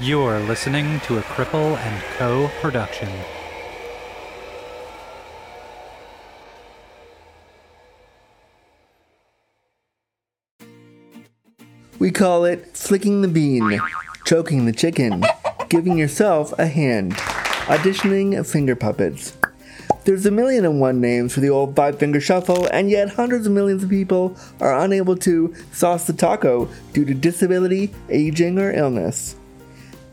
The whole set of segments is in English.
You're listening to a Cripple and Co. production. We call it flicking the bean, choking the chicken, giving yourself a hand, auditioning finger puppets. There's a million and one names for the old five finger shuffle, and yet hundreds of millions of people are unable to sauce the taco due to disability, aging, or illness.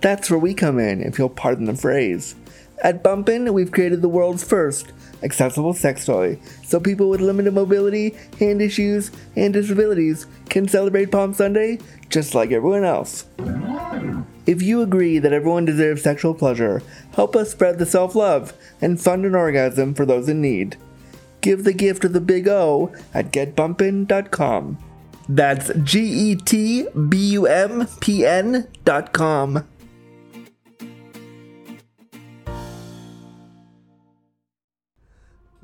That's where we come in, if you'll pardon the phrase. At Bump'n, we've created the world's first accessible sex toy, so people with limited mobility, hand issues, and disabilities can celebrate Palm Sunday just like everyone else. If you agree that everyone deserves sexual pleasure, help us spread the self love and fund an orgasm for those in need. Give the gift of the big O at getbumpn.com. That's G E T B U M P N.com.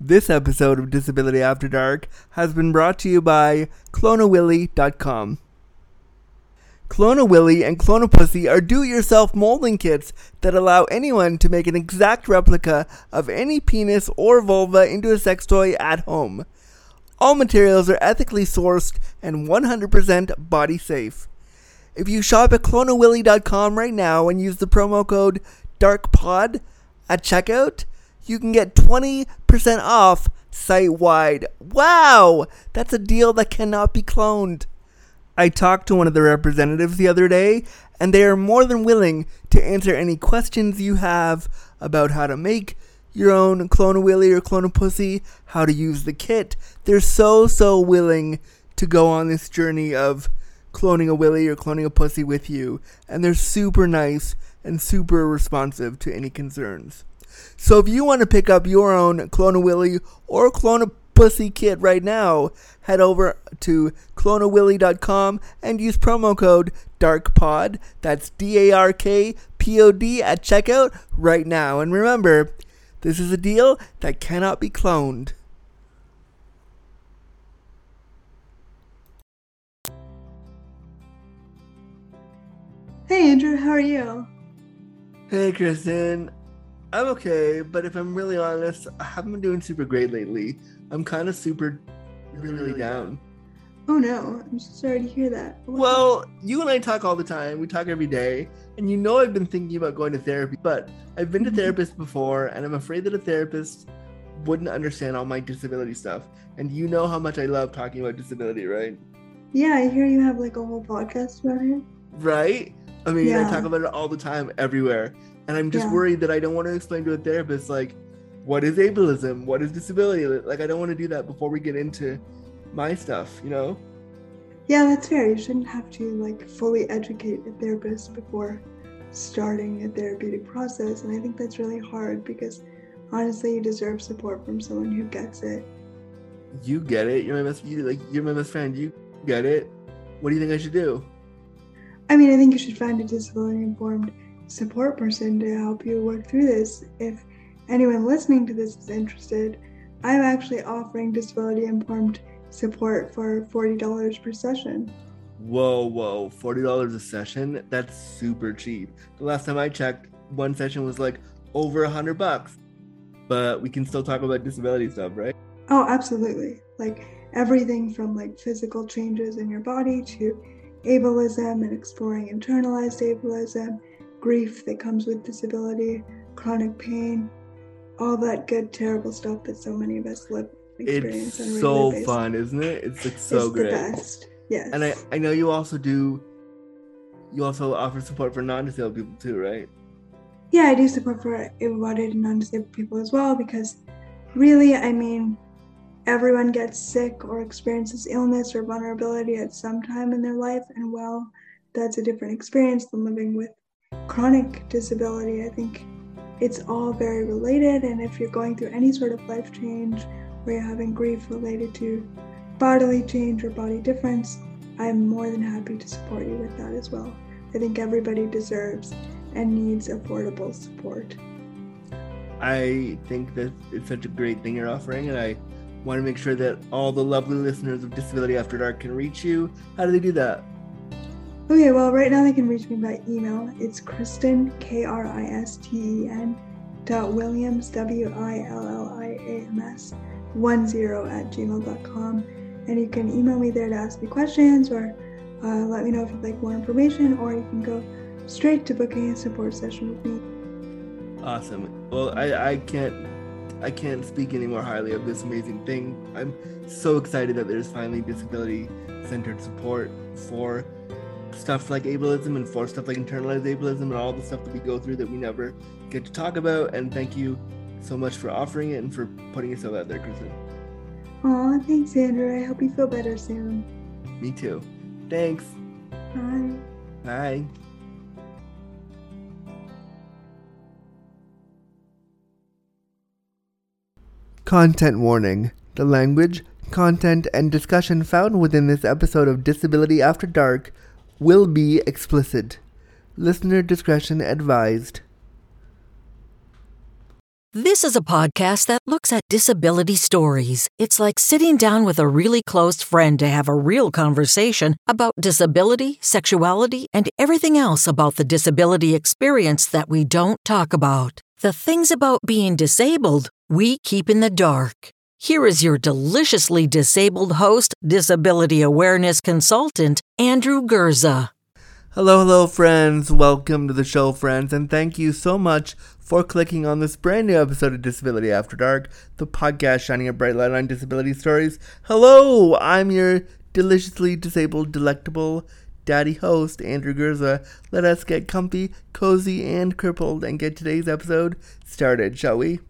This episode of Disability After Dark has been brought to you by clonawilly.com. Clone a Willy and Clone a Pussy are do-it-yourself molding kits that allow anyone to make an exact replica of any penis or vulva into a sex toy at home. All materials are ethically sourced and 100% body safe. If you shop at clonawilly.com right now and use the promo code DARKPOD at checkout, you can get 20% off site wide. Wow! That's a deal that cannot be cloned. I talked to one of the representatives the other day, and they are more than willing to answer any questions you have about how to make your own clone a willy or clone a pussy, how to use the kit. They're so, so willing to go on this journey of cloning a willy or cloning a pussy with you, and they're super nice and super responsive to any concerns. So if you want to pick up your own Clone a Willy or Clone a Pussy kit right now, head over to clonawilly.com and use promo code DARKPOD. That's D A R K P O D at checkout right now. And remember, this is a deal that cannot be cloned. Hey Andrew, how are you? Hey Kristen, I'm okay, but if I'm really honest, I haven't been doing super great lately. I'm kind of super, really down. Oh no, I'm so sorry to hear that. Well, you and I talk all the time. We talk every day. And you know I've been thinking about going to therapy, but I've been to Mhm. therapists before, and I'm afraid that a therapist wouldn't understand all my disability stuff. And you know how much I love talking about disability, right? yeah, I hear you have like a whole podcast about it. Right? I mean, I talk about it all the time, everywhere. And I'm just Yeah. worried that I don't want to explain to a therapist, like, what is ableism? What is disability? Like, I don't want to do that before we get into my stuff, you know? Yeah, that's fair. You shouldn't have to like fully educate a therapist before starting a therapeutic process. And I think that's really hard because honestly, you deserve support from someone who gets it. You get it. You're my best. You like. You're my best friend. You get it. What do you think I should do? I mean, I think you should find a disability informed support person to help you work through this. If anyone listening to this is interested, I'm actually offering disability informed support for $40 per session. Whoa, whoa! Forty dollars a session? That's super cheap. The last time I checked, one session was like over a hundred bucks. But we can still talk about disability stuff, right? Oh, absolutely. Like everything from like physical changes in your body to ableism and exploring internalized ableism, grief that comes with disability, chronic pain, all that good, terrible stuff that so many of us live and experience It's so basis. fun, isn't it? It's like so it's great. the best. Yes. And I, I know you also do. You also offer support for non-disabled people too, right? yeah, I do support for able-bodied and non-disabled people as well because really, I mean, everyone gets sick or experiences illness or vulnerability at some time in their life, and well, that's a different experience than living with chronic disability. I think it's all very related. And if you're going through any sort of life change where you're having grief related to bodily change or body difference, I'm more than happy to support you with that as well. I think everybody deserves and needs affordable support. I think that it's such a great thing you're offering, and I want to make sure that all the lovely listeners of Disability After Dark can reach you. How do they do that? Okay, well, right now they can reach me by email. It's Kristen, K R I S T E N, dot Williams, W I L L I A M S, 10 at gmail.com. And you can email me there to ask me questions or uh, let me know if you'd like more information, or you can go straight to booking a support session with me. Awesome. Well, I, I can't I can't speak any more highly of this amazing thing. I'm so excited that there's finally disability centered support for stuff like ableism and for stuff like internalized ableism and all the stuff that we go through that we never get to talk about. And thank you so much for offering it and for putting yourself out there, Kristen. Aw, thanks, Andrew. I hope you feel better soon. Me too. Thanks. Bye. Bye. Content warning. The language, content, and discussion found within this episode of Disability After Dark will be explicit. Listener discretion advised. This is a podcast that looks at disability stories. It's like sitting down with a really close friend to have a real conversation about disability, sexuality, and everything else about the disability experience that we don't talk about. The things about being disabled we keep in the dark. Here is your deliciously disabled host, disability awareness consultant, Andrew Gurza. Hello, hello, friends. Welcome to the show, friends, and thank you so much for clicking on this brand new episode of Disability After Dark, the podcast shining a bright light on disability stories. Hello, I'm your deliciously disabled, delectable daddy host, Andrew Gurza. Let us get comfy, cozy, and crippled and get today's episode started, shall we?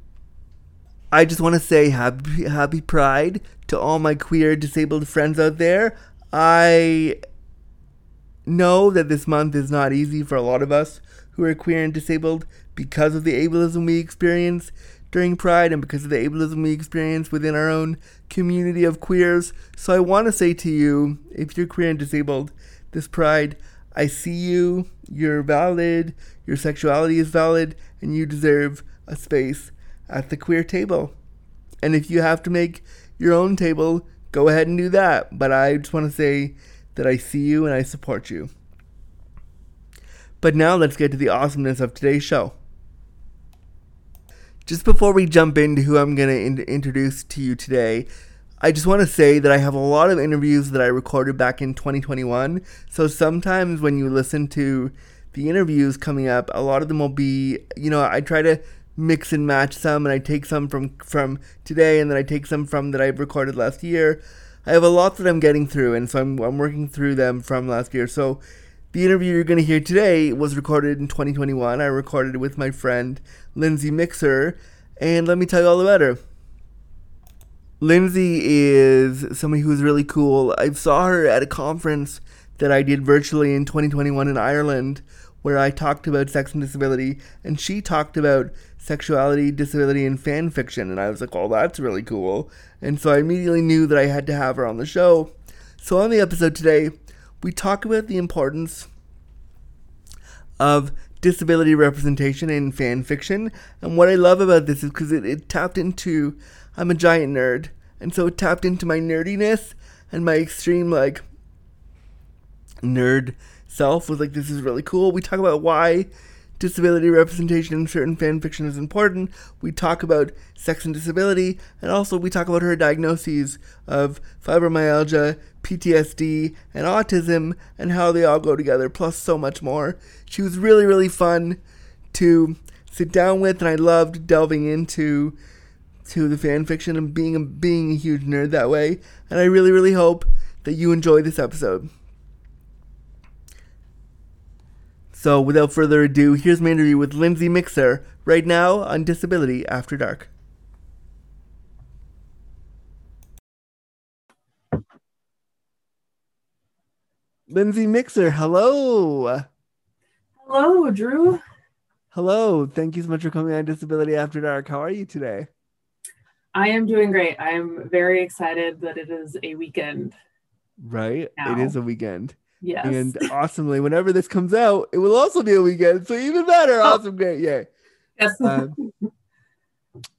I just want to say happy, happy Pride to all my queer disabled friends out there. I know that this month is not easy for a lot of us who are queer and disabled because of the ableism we experience during Pride and because of the ableism we experience within our own community of queers. So I want to say to you, if you're queer and disabled this Pride, I see you, you're valid, your sexuality is valid, and you deserve a space at the queer table. And if you have to make your own table, go ahead and do that. But I just want to say that I see you and I support you. But now let's get to the awesomeness of today's show. Just before we jump into who I'm going to in- introduce to you today, I just want to say that I have a lot of interviews that I recorded back in 2021. So sometimes when you listen to the interviews coming up, a lot of them will be, you know, I try to mix and match some and I take some from from today and then I take some from that I've recorded last year. I have a lot that I'm getting through and so I'm I'm working through them from last year. So the interview you're going to hear today was recorded in 2021. I recorded it with my friend Lindsay Mixer and let me tell you all about her. Lindsay is somebody who's really cool. I saw her at a conference that I did virtually in 2021 in Ireland where I talked about sex and disability and she talked about sexuality, disability, and fan fiction. And I was like, oh, that's really cool. And so I immediately knew that I had to have her on the show. So on the episode today, we talk about the importance of disability representation in fan fiction. And what I love about this is because it, it tapped into, I'm a giant nerd. And so it tapped into my nerdiness and my extreme, like, nerd self was like, this is really cool. We talk about why disability representation in certain fan fiction is important. We talk about sex and disability, and also we talk about her diagnoses of fibromyalgia, PTSD, and autism, and how they all go together, plus so much more. She was really, really fun to sit down with, and I loved delving into to the fan fiction and being a, being a huge nerd that way. And I really, really hope that you enjoy this episode. So, without further ado, here's my interview with Lindsay Mixer right now on Disability After Dark. Lindsay Mixer, hello. Hello, Drew. Hello. Thank you so much for coming on Disability After Dark. How are you today? I am doing great. I'm very excited that it is a weekend. Right? Now. It is a weekend. Yes. And awesomely, whenever this comes out, it will also be a weekend. So even better. Oh. Awesome. Great. Yay. yes. Um,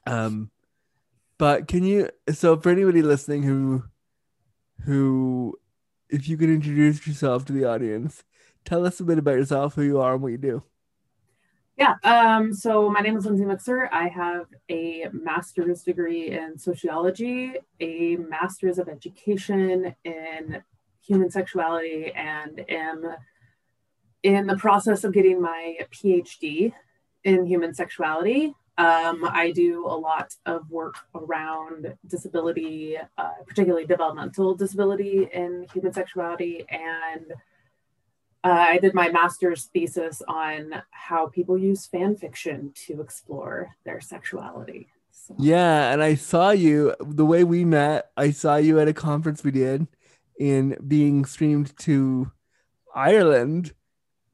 um, but can you, so for anybody listening who, who, if you could introduce yourself to the audience, tell us a bit about yourself, who you are, and what you do. yeah. Um, so my name is Lindsay Mixer. I have a master's degree in sociology, a master's of education in human sexuality, and am in the process of getting my PhD in human sexuality. Um, I do a lot of work around disability, uh, particularly developmental disability in human sexuality. And uh, I did my master's thesis on how people use fan fiction to explore their sexuality. So, Yeah, and I saw you the way we met. I saw you at a conference we did in being streamed to Ireland,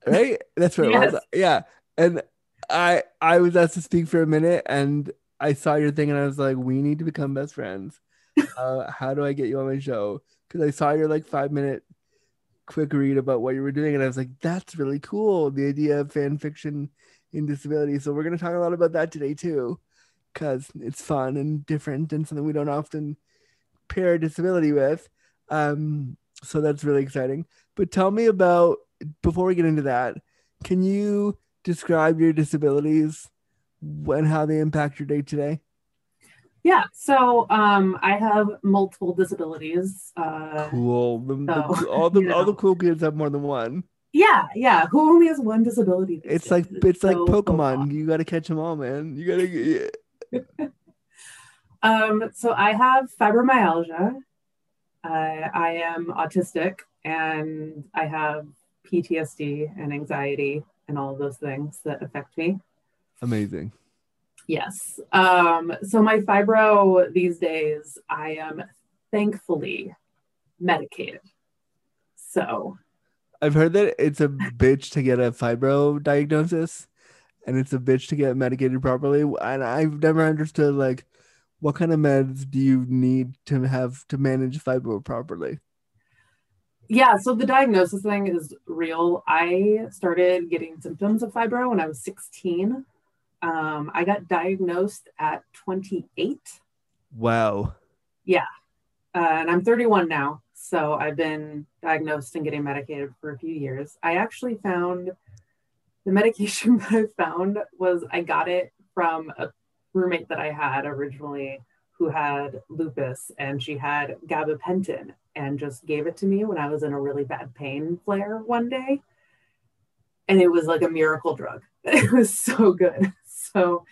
right? That's where it was. Yeah, and I I was asked to speak for a minute, and I saw your thing, and I was like, we need to become best friends. Uh, how do I get you on my show? Because I saw your like five minute quick read about what you were doing, and I was like, that's really cool. The idea of fan fiction in disability. So we're gonna talk a lot about that today too because it's fun and different and something we don't often pair disability with. Um, so that's really exciting. But tell me about before we get into that, can you describe your disabilities and how they impact your day today? yeah. So um, I have multiple disabilities. Uh, Cool. The, the- all the you all the cool kids have more than one. yeah. Yeah. Who only has one disability? It's like days? it's like so- so Pokemon. You got to catch them all, man. You got to. Yeah. Um, so I have fibromyalgia. Uh, I am autistic and I have PTSD and anxiety and all of those things that affect me. Amazing. Yes. Um, so my fibro these days, I am thankfully medicated. So I've heard that it's a bitch to get a fibro diagnosis and it's a bitch to get medicated properly. And I've never understood like what kind of meds do you need to have to manage fibro properly? yeah, so the diagnosis thing is real. I started getting symptoms of fibro when I was 16. Um, I got diagnosed at 28. Wow. Uh, and I'm 31 now. So I've been diagnosed and getting medicated for a few years. I actually found the medication that I found was I got it from a roommate that I had originally who had lupus and she had gabapentin and just gave it to me when I was in a really bad pain flare one day. And it was like a miracle drug. It was so good. So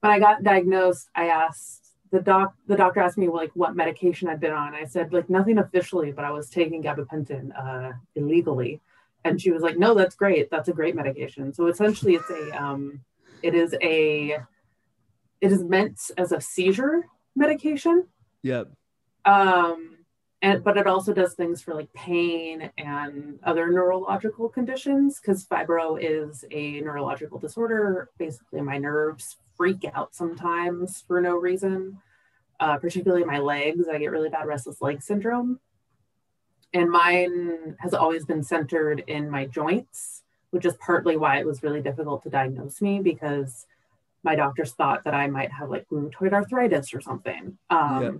when I got diagnosed, I asked the doc the doctor asked me like what medication I'd been on. I said like nothing officially, but I was taking gabapentin uh, illegally. And she was like, no, that's great. That's a great medication. So essentially it's a um it is a it is meant as a seizure medication. Yep. Um and but it also does things for like pain and other neurological conditions because fibro is a neurological disorder. Basically, my nerves freak out sometimes for no reason, uh, particularly my legs. I get really bad restless leg syndrome. And mine has always been centered in my joints, which is partly why it was really difficult to diagnose me because my doctors thought that I might have like rheumatoid arthritis or something. Um, Yep.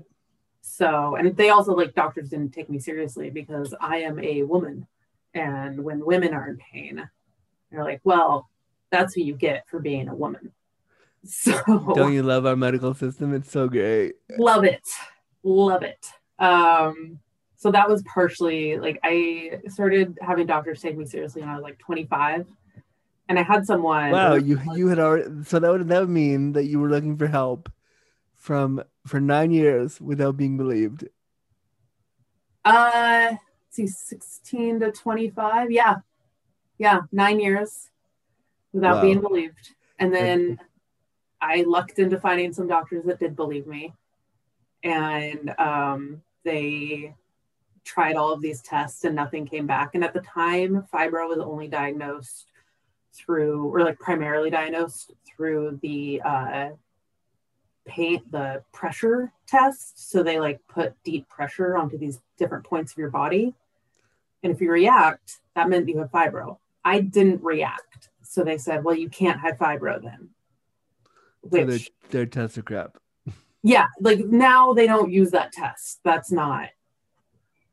So, and they also like doctors didn't take me seriously because I am a woman. And when women are in pain, they're like, well, that's who you get for being a woman. So, Don't you love our medical system? It's so great. love it love it um so that was partially like i started having doctors take me seriously when i was like 25 and i had someone Wow, you you had already so that would that would mean that you were looking for help from for nine years without being believed. uh let's see 16 to 25 yeah. Yeah nine years without Wow. being believed. And then i lucked into finding some doctors that did believe me. And um they tried all of these tests and nothing came back. And at the time fibro was only diagnosed through, or like primarily diagnosed through the uh, pain, the pressure test. So they like put deep pressure onto these different points of your body. And if you react, that meant you have fibro. I didn't react. So they said, well, you can't have fibro then. So their, their tests are crap. Yeah, like now they don't use that test. That's not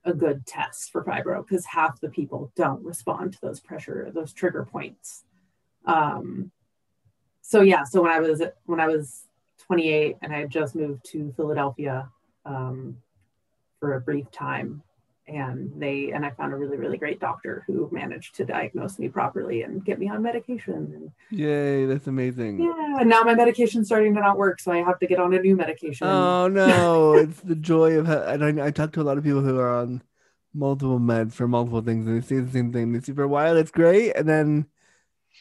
a good test for fibro because half the people don't respond to those pressure, those trigger points. Um, so yeah, so when I was when I was 28 and I had just moved to Philadelphia um, for a brief time, and they and I found a really really great doctor who managed to diagnose me properly and get me on medication. Yay, that's amazing. Yeah, and now my medication's starting to not work, so I have to get on a new medication. Oh no, it's the joy of and I, I talk to a lot of people who are on multiple meds for multiple things and they say the same thing. They see for a while it's great, and then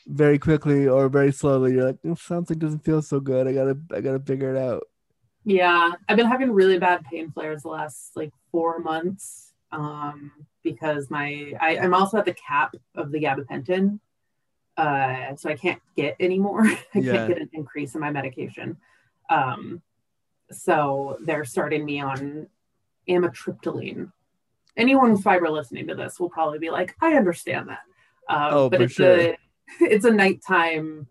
very quickly or very slowly you're like, oh, something doesn't feel so good. I gotta I gotta figure it out. Yeah, I've been having really bad pain flares the last like four months um, because my I, am also at the cap of the gabapentin, uh, so I can't get any more. I yeah. can't get an increase in my medication. Um, so they're starting me on amitriptyline. Anyone with fibro listening to this will probably be like, I understand that. Um, oh, but it's sure. a it's a nighttime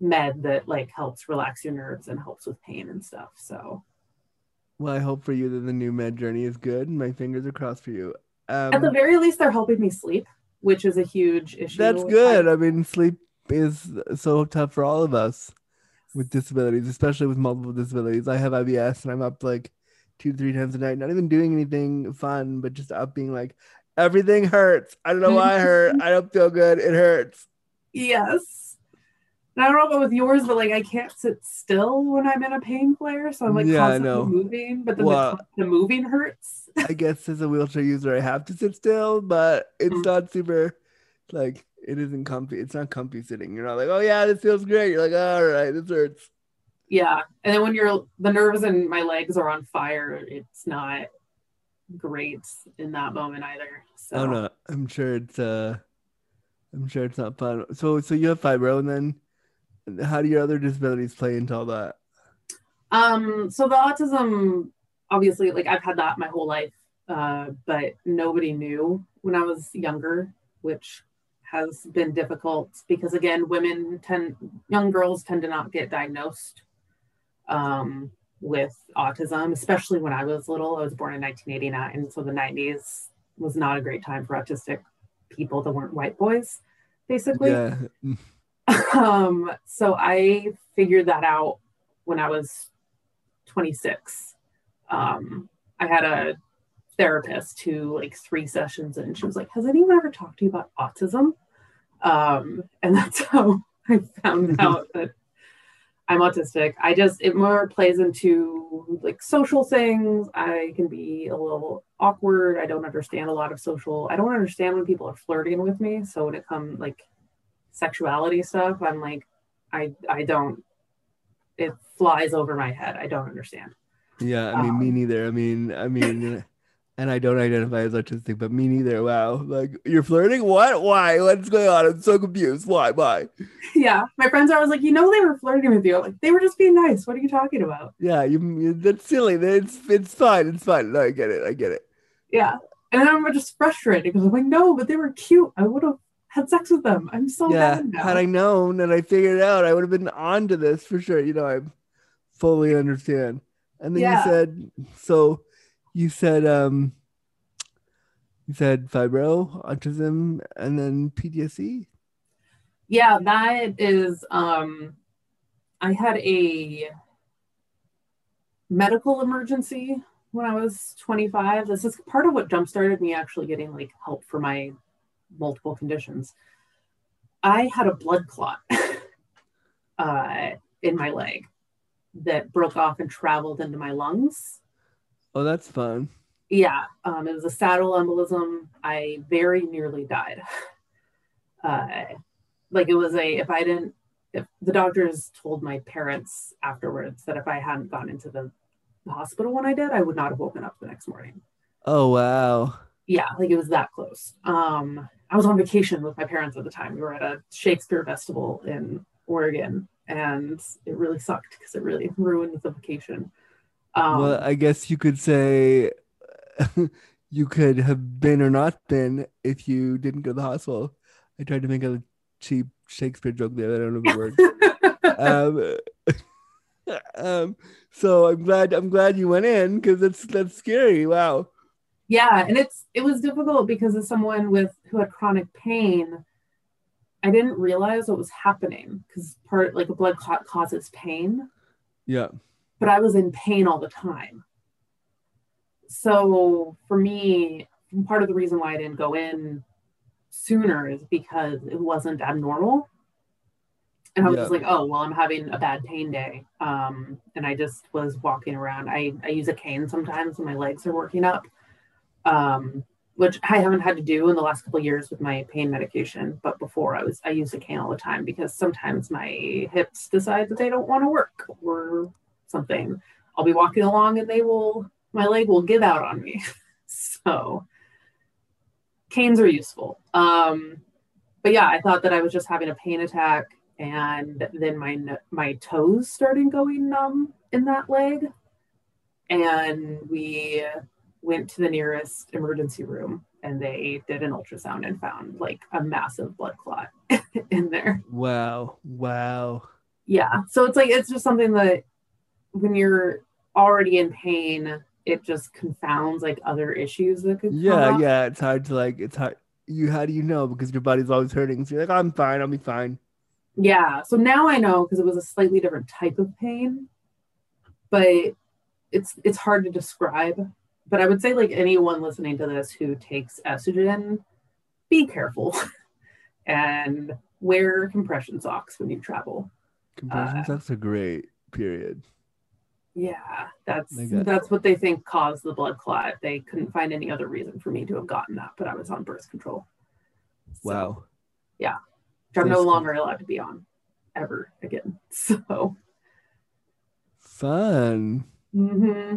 med that like helps relax your nerves and helps with pain and stuff. So well, I hope for you that the new med journey is good. My fingers are crossed for you. Um, At the very least, they're helping me sleep, which is a huge issue. That's good. I mean, sleep is so tough for all of us with disabilities, especially with multiple disabilities. I have IBS and I'm up like two, three times a night, not even doing anything fun, but just up being like, everything hurts. I don't know why I hurt. I don't feel good. It hurts. Yes. And I don't know about with yours, but like I can't sit still when I'm in a pain flare, so I'm like yeah, constantly moving. But then well, the, the, moving hurts. I guess as a wheelchair user, I have to sit still, but it's mm. not super like it isn't comfy. It's not comfy sitting. You're not like, oh yeah, this feels great. You're like, all right, this hurts. Yeah, and then when you're the nerves in my legs are on fire, it's not great in that moment either. So. Oh no, I'm sure it's uh, I'm sure it's not fun. So so you have fibro, and then how do your other disabilities play into all that? Um, so the autism, obviously, like I've had that my whole life, uh, but nobody knew when I was younger, which has been difficult because again, women tend, young girls tend to not get diagnosed um, with autism, especially when I was little. I was born in 1989, so the 90s was not a great time for autistic people that weren't white boys, basically. Yeah. Um, so I figured that out when I was 26. Um, I had a therapist who, like, three sessions and she was like, Has anyone ever talked to you about autism? Um, and that's how I found out that I'm autistic. I just, it more plays into like social things. I can be a little awkward. I don't understand a lot of social, I don't understand when people are flirting with me. So when it comes, like, sexuality stuff, I'm like, I I don't. It flies over my head. I don't understand. Yeah, I mean, um, me neither. I mean, I mean, and I don't identify as autistic, but me neither. Wow, like you're flirting? What? Why? What's going on? I'm so confused. Why? Why? Yeah, my friends are always like, you know, they were flirting with you. like, they were just being nice. What are you talking about? Yeah, you. you that's silly. It's it's fine. It's fine. No, I get it. I get it. Yeah, and I'm just frustrated because I'm like, no, but they were cute. I would have had sex with them. I'm so yeah. Had I known and I figured it out, I would have been on to this for sure. You know, I fully understand. And then yeah. you said, so you said, um, you said fibro, autism, and then PTSD. Yeah, that is. Um, I had a medical emergency when I was 25. This is part of what jump started me actually getting like help for my multiple conditions. I had a blood clot uh, in my leg that broke off and traveled into my lungs. Oh, that's fun. Yeah, um, it was a saddle embolism. I very nearly died. Uh, like it was a if I didn't if the doctors told my parents afterwards that if I hadn't gone into the, hospital when I did, I would not have woken up the next morning. Oh wow. Yeah, like it was that close. Um I was on vacation with my parents at the time. We were at a Shakespeare festival in Oregon, and it really sucked because it really ruined the vacation. Um, well, I guess you could say you could have been or not been if you didn't go to the hospital. I tried to make a cheap Shakespeare joke there. I don't know if it worked. um, um, so I'm glad I'm glad you went in because that's that's scary. Wow. Yeah, and it's it was difficult because as someone with who had chronic pain, I didn't realize what was happening because part like a blood clot causes pain. Yeah. But I was in pain all the time. So for me, part of the reason why I didn't go in sooner is because it wasn't abnormal. And I was Yeah. just like, oh, well, I'm having a bad pain day. Um, and I just was walking around. I, I use a cane sometimes when my legs are working up, um, which I haven't had to do in the last couple years with my pain medication. But before I was, I used a cane all the time because sometimes my hips decide that they don't want to work or something. I'll be walking along and they will, my leg will give out on me. so canes are useful. Um, but yeah, I thought that I was just having a pain attack, and then my my toes started going numb in that leg, and we went to the nearest emergency room, and they did an ultrasound and found like a massive blood clot in there. Wow. Wow. Yeah, so it's like it's just something that when you're already in pain, it just confounds like other issues that could come Yeah, yeah. It's hard to like. It's hard. You how do you know because your body's always hurting? So you're like, I'm fine. I'll be fine. Yeah. So now I know because it was a slightly different type of pain, but it's it's hard to describe. But I would say like anyone listening to this who takes estrogen, be careful and wear compression socks when you travel. Compression Uh, socks are great. Period. Yeah, that's that. that's what they think caused the blood clot. They couldn't find any other reason for me to have gotten that, but I was on birth control. So, Wow. Yeah. Which I'm no longer allowed to be on ever again. So Fun. Mm-hmm.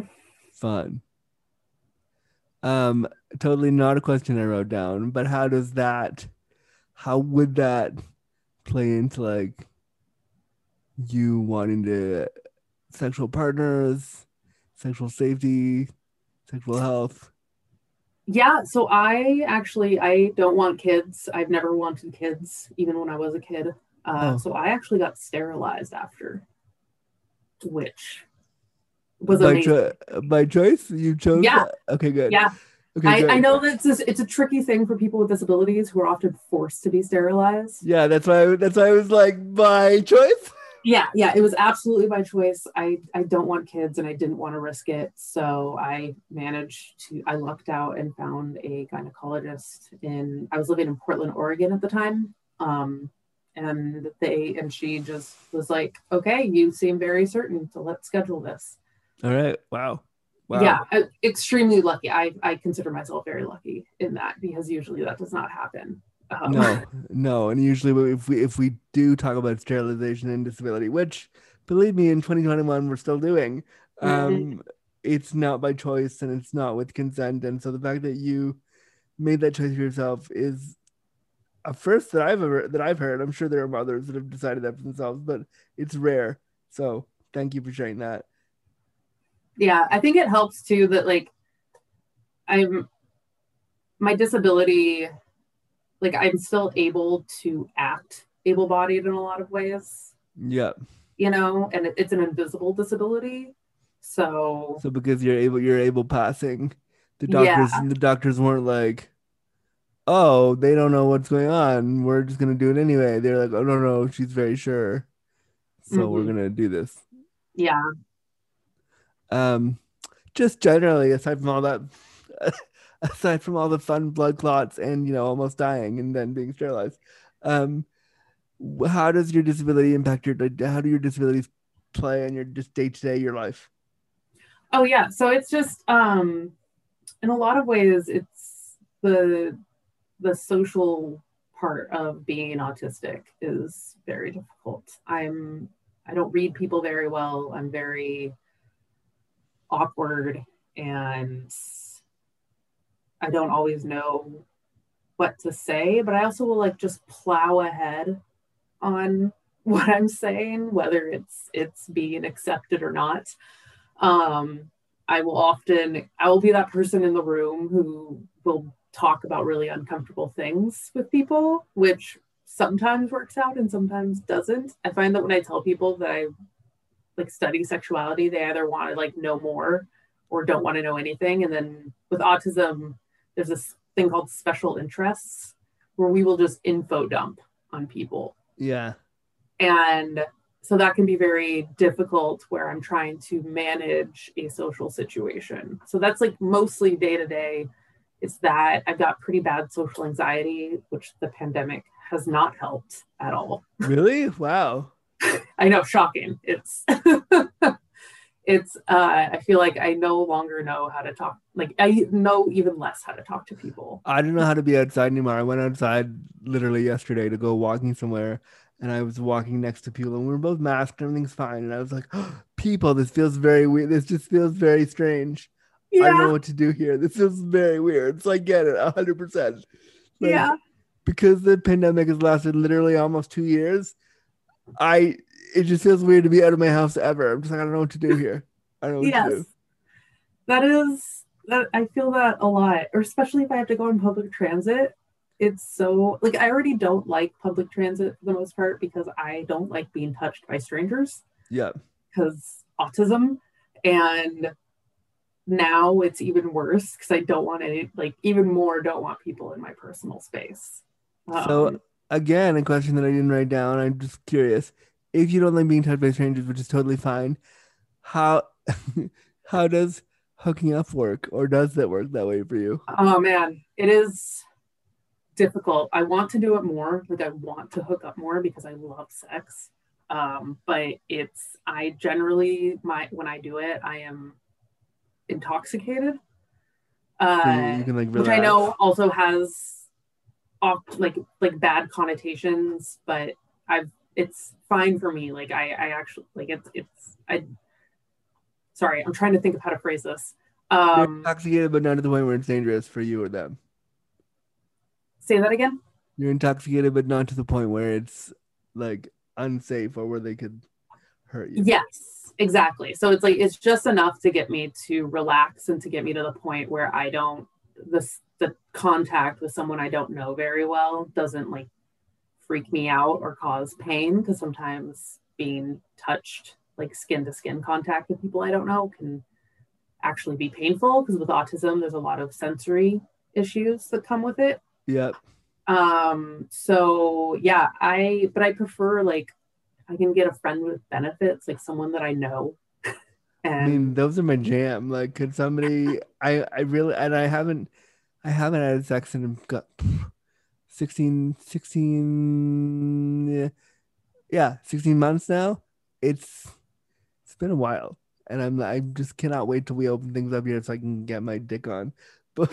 Fun. Um, totally not a question I wrote down, but how does that, how would that play into like you wanting to sexual partners, sexual safety, sexual health? Yeah, so I actually I don't want kids. I've never wanted kids, even when I was a kid. Uh, Oh. So I actually got sterilized after, which was by, amazing. cho- by choice? You chose Yeah. that? Okay, good. Yeah, Okay, I, good. I know that it's a, it's a tricky thing for people with disabilities who are often forced to be sterilized. Yeah, that's why. That's why I was like, by choice. Yeah, yeah, it was absolutely by choice. I I don't want kids and I didn't want to risk it, so I managed to. I lucked out and found a gynecologist in. I was living in Portland, Oregon at the time, um, and they and she just was like, "Okay, you seem very certain, so let's schedule this." All right. Wow. Wow. Yeah, extremely lucky. I I consider myself very lucky in that because usually that does not happen. Um, No, no, and usually if we if we do talk about sterilization and disability, which believe me, in 2021 we're still doing, um, it's not by choice and it's not with consent, and so the fact that you made that choice for yourself is a first that I've ever that I've heard. I'm sure there are others that have decided that for themselves, but it's rare. So thank you for sharing that. Yeah i think it helps too that like i'm my disability like i'm still able to act able-bodied in a lot of ways Yeah. you know and it, it's an invisible disability so So because you're able, you're able passing. The doctors, Yeah. the doctors weren't like, "Oh, they don't know what's going on. We're just gonna do it anyway." They're like, "Oh no, no, she's very sure, so we're Mhm. gonna do this." yeah Um, just generally, aside from all that, aside from all the fun blood clots and you know almost dying and then being sterilized, um, how does your disability impact your? How do your disabilities play in your just day to day your life? oh yeah so it's just um in a lot of ways it's the the social part of being autistic is very difficult i'm i don't read people very well i'm very awkward and i don't always know what to say, but I also will like just plow ahead on what I'm saying, whether it's it's being accepted or not. Um, I will often I will be that person in the room who will talk about really uncomfortable things with people, which sometimes works out and sometimes doesn't. I find that when I tell people that I like study sexuality, they either want to like know more or don't want to know anything. And then with autism, there's this thing called special interests where we will just info dump on people. Yeah. And so that can be very difficult where I'm trying to manage a social situation. So that's like mostly day to day. It's that I've got pretty bad social anxiety, which the pandemic has not helped at all. Really? Wow. I know, shocking. It's it's uh I feel like I no longer know how to talk. Like I know even less how to talk to people. I don't know how to be outside anymore. I went outside literally yesterday to go walking somewhere and I was walking next to people and we were both masked and everything's fine. And I was like, oh, people, this feels very weird. This just feels very strange. Yeah. I don't know what to do here. This feels very weird. So I get it hundred percent. Like, yeah. Because the pandemic has lasted literally almost two years. I it just feels weird to be out of my house ever. I'm just like, I don't know what to do here. I don't know yes. Do. That is that I feel that a lot, or especially if I have to go on public transit. It's so like I already don't like public transit for the most part because I don't like being touched by strangers. Yeah. Because autism and now it's even worse because I don't want any like even more don't want people in my personal space. Um, so again, a question that I didn't write down. I'm just curious if you don't like being touched by strangers, which is totally fine, how how does hooking up work, or does that work that way for you? Oh man, it is difficult. I want to do it more. Like I want to hook up more because I love sex. Um, but it's I generally my when I do it, I am intoxicated. Uh, you can, like, which I know also has off, like like bad connotations, but I've it's fine for me. Like I, I actually like it's it's I. Sorry, I'm trying to think of how to phrase this. Um, You're intoxicated, but not to the point where it's dangerous for you or them. Say that again. You're intoxicated, but not to the point where it's like unsafe or where they could hurt you. Yes, exactly. So it's like it's just enough to get me to relax and to get me to the point where I don't this the contact with someone I don't know very well doesn't like freak me out or cause pain because sometimes being touched like skin to skin contact with people I don't know can actually be painful because with autism there's a lot of sensory issues that come with it. Yep. Um so yeah, I but I prefer like I can get a friend with benefits like someone that I know. and I mean those are my jam. Like could somebody I I really and I haven't I haven't had sex in got 16, 16 yeah 16 months now. It's it's been a while. And i'm i just cannot wait till we open things up here so i can get my dick on. But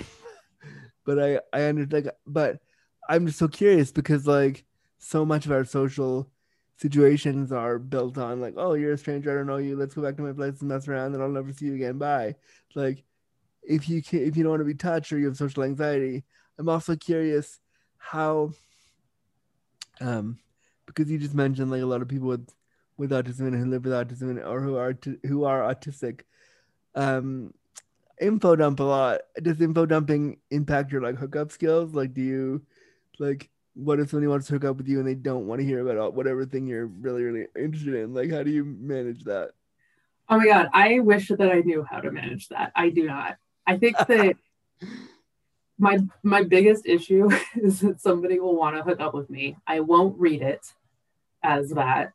but i i understand but i'm just so curious because like so much of our social situations are built on like oh you're a stranger i don't know you let's go back to my place and mess around and i'll never see you again bye. Like if you can if you don't want to be touched or you have social anxiety i'm also curious how um because you just mentioned like a lot of people with with autism and who live with autism or who are who are autistic. Um info dump a lot. Does info dumping impact your like hookup skills? Like do you like what if somebody wants to hook up with you and they don't want to hear about whatever thing you're really really interested in? Like how do you manage that? Oh my god i wish that i knew how to manage that. I do not. I think that my my biggest issue is that somebody will want to hook up with me. I won't read it as that.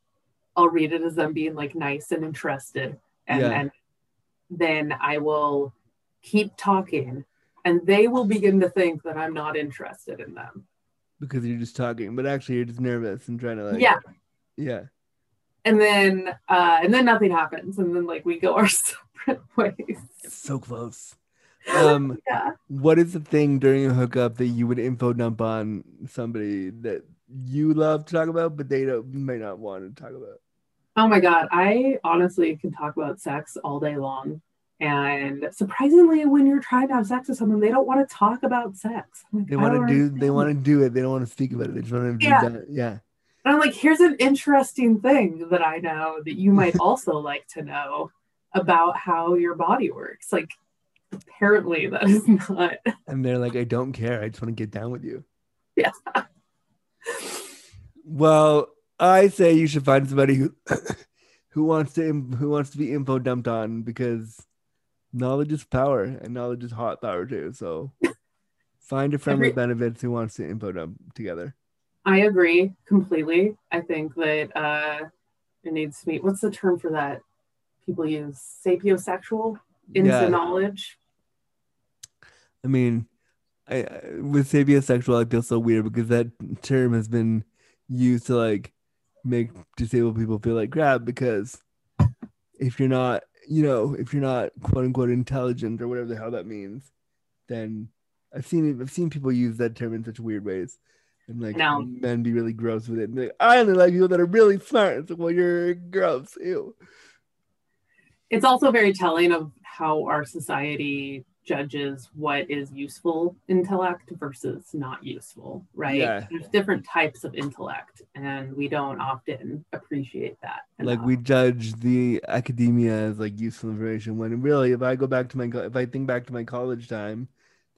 I'll read it as them being like nice and interested. And, yeah. and then I will keep talking and they will begin to think that I'm not interested in them. Because you're just talking, but actually you're just nervous and trying to like Yeah. Yeah. And then uh and then nothing happens. And then like we go our separate ways. It's so close. Um, yeah. What is the thing during a hookup that you would info dump on somebody that you love to talk about, but they don't, may not want to talk about? Oh my god, I honestly can talk about sex all day long. And surprisingly, when you're trying to have sex with someone, they don't want to talk about sex. Like, They want to do. They want to do it. They don't want to speak about it. They just want to Yeah. do that. Yeah. And I'm like, here's an interesting thing that I know that you might also like to know about how your body works. Like, apparently, that is not. And they're like, I don't care. I just want to get down with you. Yeah. Well, I say you should find somebody who who wants to who wants to be info dumped on because knowledge is power and knowledge is hot power too. So find a friend with benefits who wants to info dump together. I agree completely. I think that uh, it needs to be. What's the term for that? People use sapiosexual into Yeah. knowledge. I mean, I, I with sapiosexual, I feel so weird because that term has been used to like make disabled people feel like crap because if you're not, you know, if you're not quote unquote intelligent or whatever the hell that means, then I've seen I've seen people use that term in such weird ways. And like No. men be really gross with it. And like, I only like people that are really smart. It's like, well, you're gross. Ew. It's also very telling of how our society judges what is useful intellect versus not useful, right? Yeah. There's different types of intellect, and we don't often appreciate that. like we judge the academia as like useful information when really if i go back to my if i think back to my college time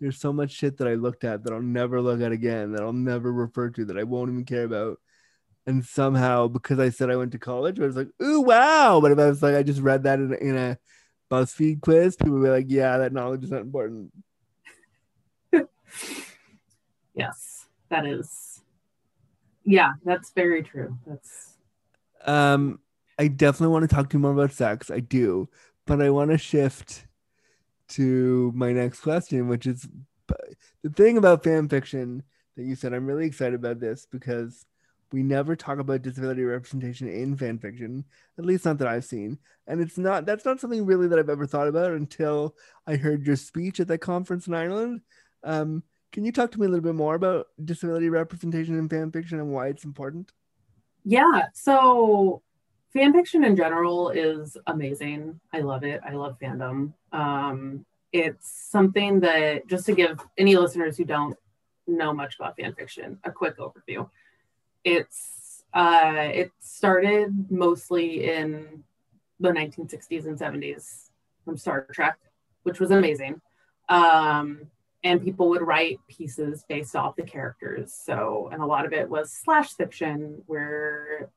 there's so much shit that i looked at that i'll never look at again that i'll never refer to that i won't even care about and somehow because i said i went to college i was like ooh wow but if i was like i just read that in, a- in a buzzfeed quiz people would be like yeah that knowledge is not important yes, that is. Yeah, that's very true. That's Um, I definitely want to talk to you more about sex. I do, but I want to shift to my next question, which is the thing about fan fiction that you said. I'm really excited about this because we never talk about disability representation in fan fiction, at least not that I've seen. And it's not that's not something really that I've ever thought about until I heard your speech at that conference in Ireland. Um, can you talk to me a little bit more about disability representation in fan fiction and why it's important? Yeah, so fan fiction in general is amazing. I love it. I love fandom. Um, it's something that, just to give any listeners who don't know much about fan fiction a quick overview, it's uh, it started mostly in the 1960s and 70s from Star Trek, which was amazing. Um, and people would write pieces based off the characters. So, and a lot of it was slash fiction where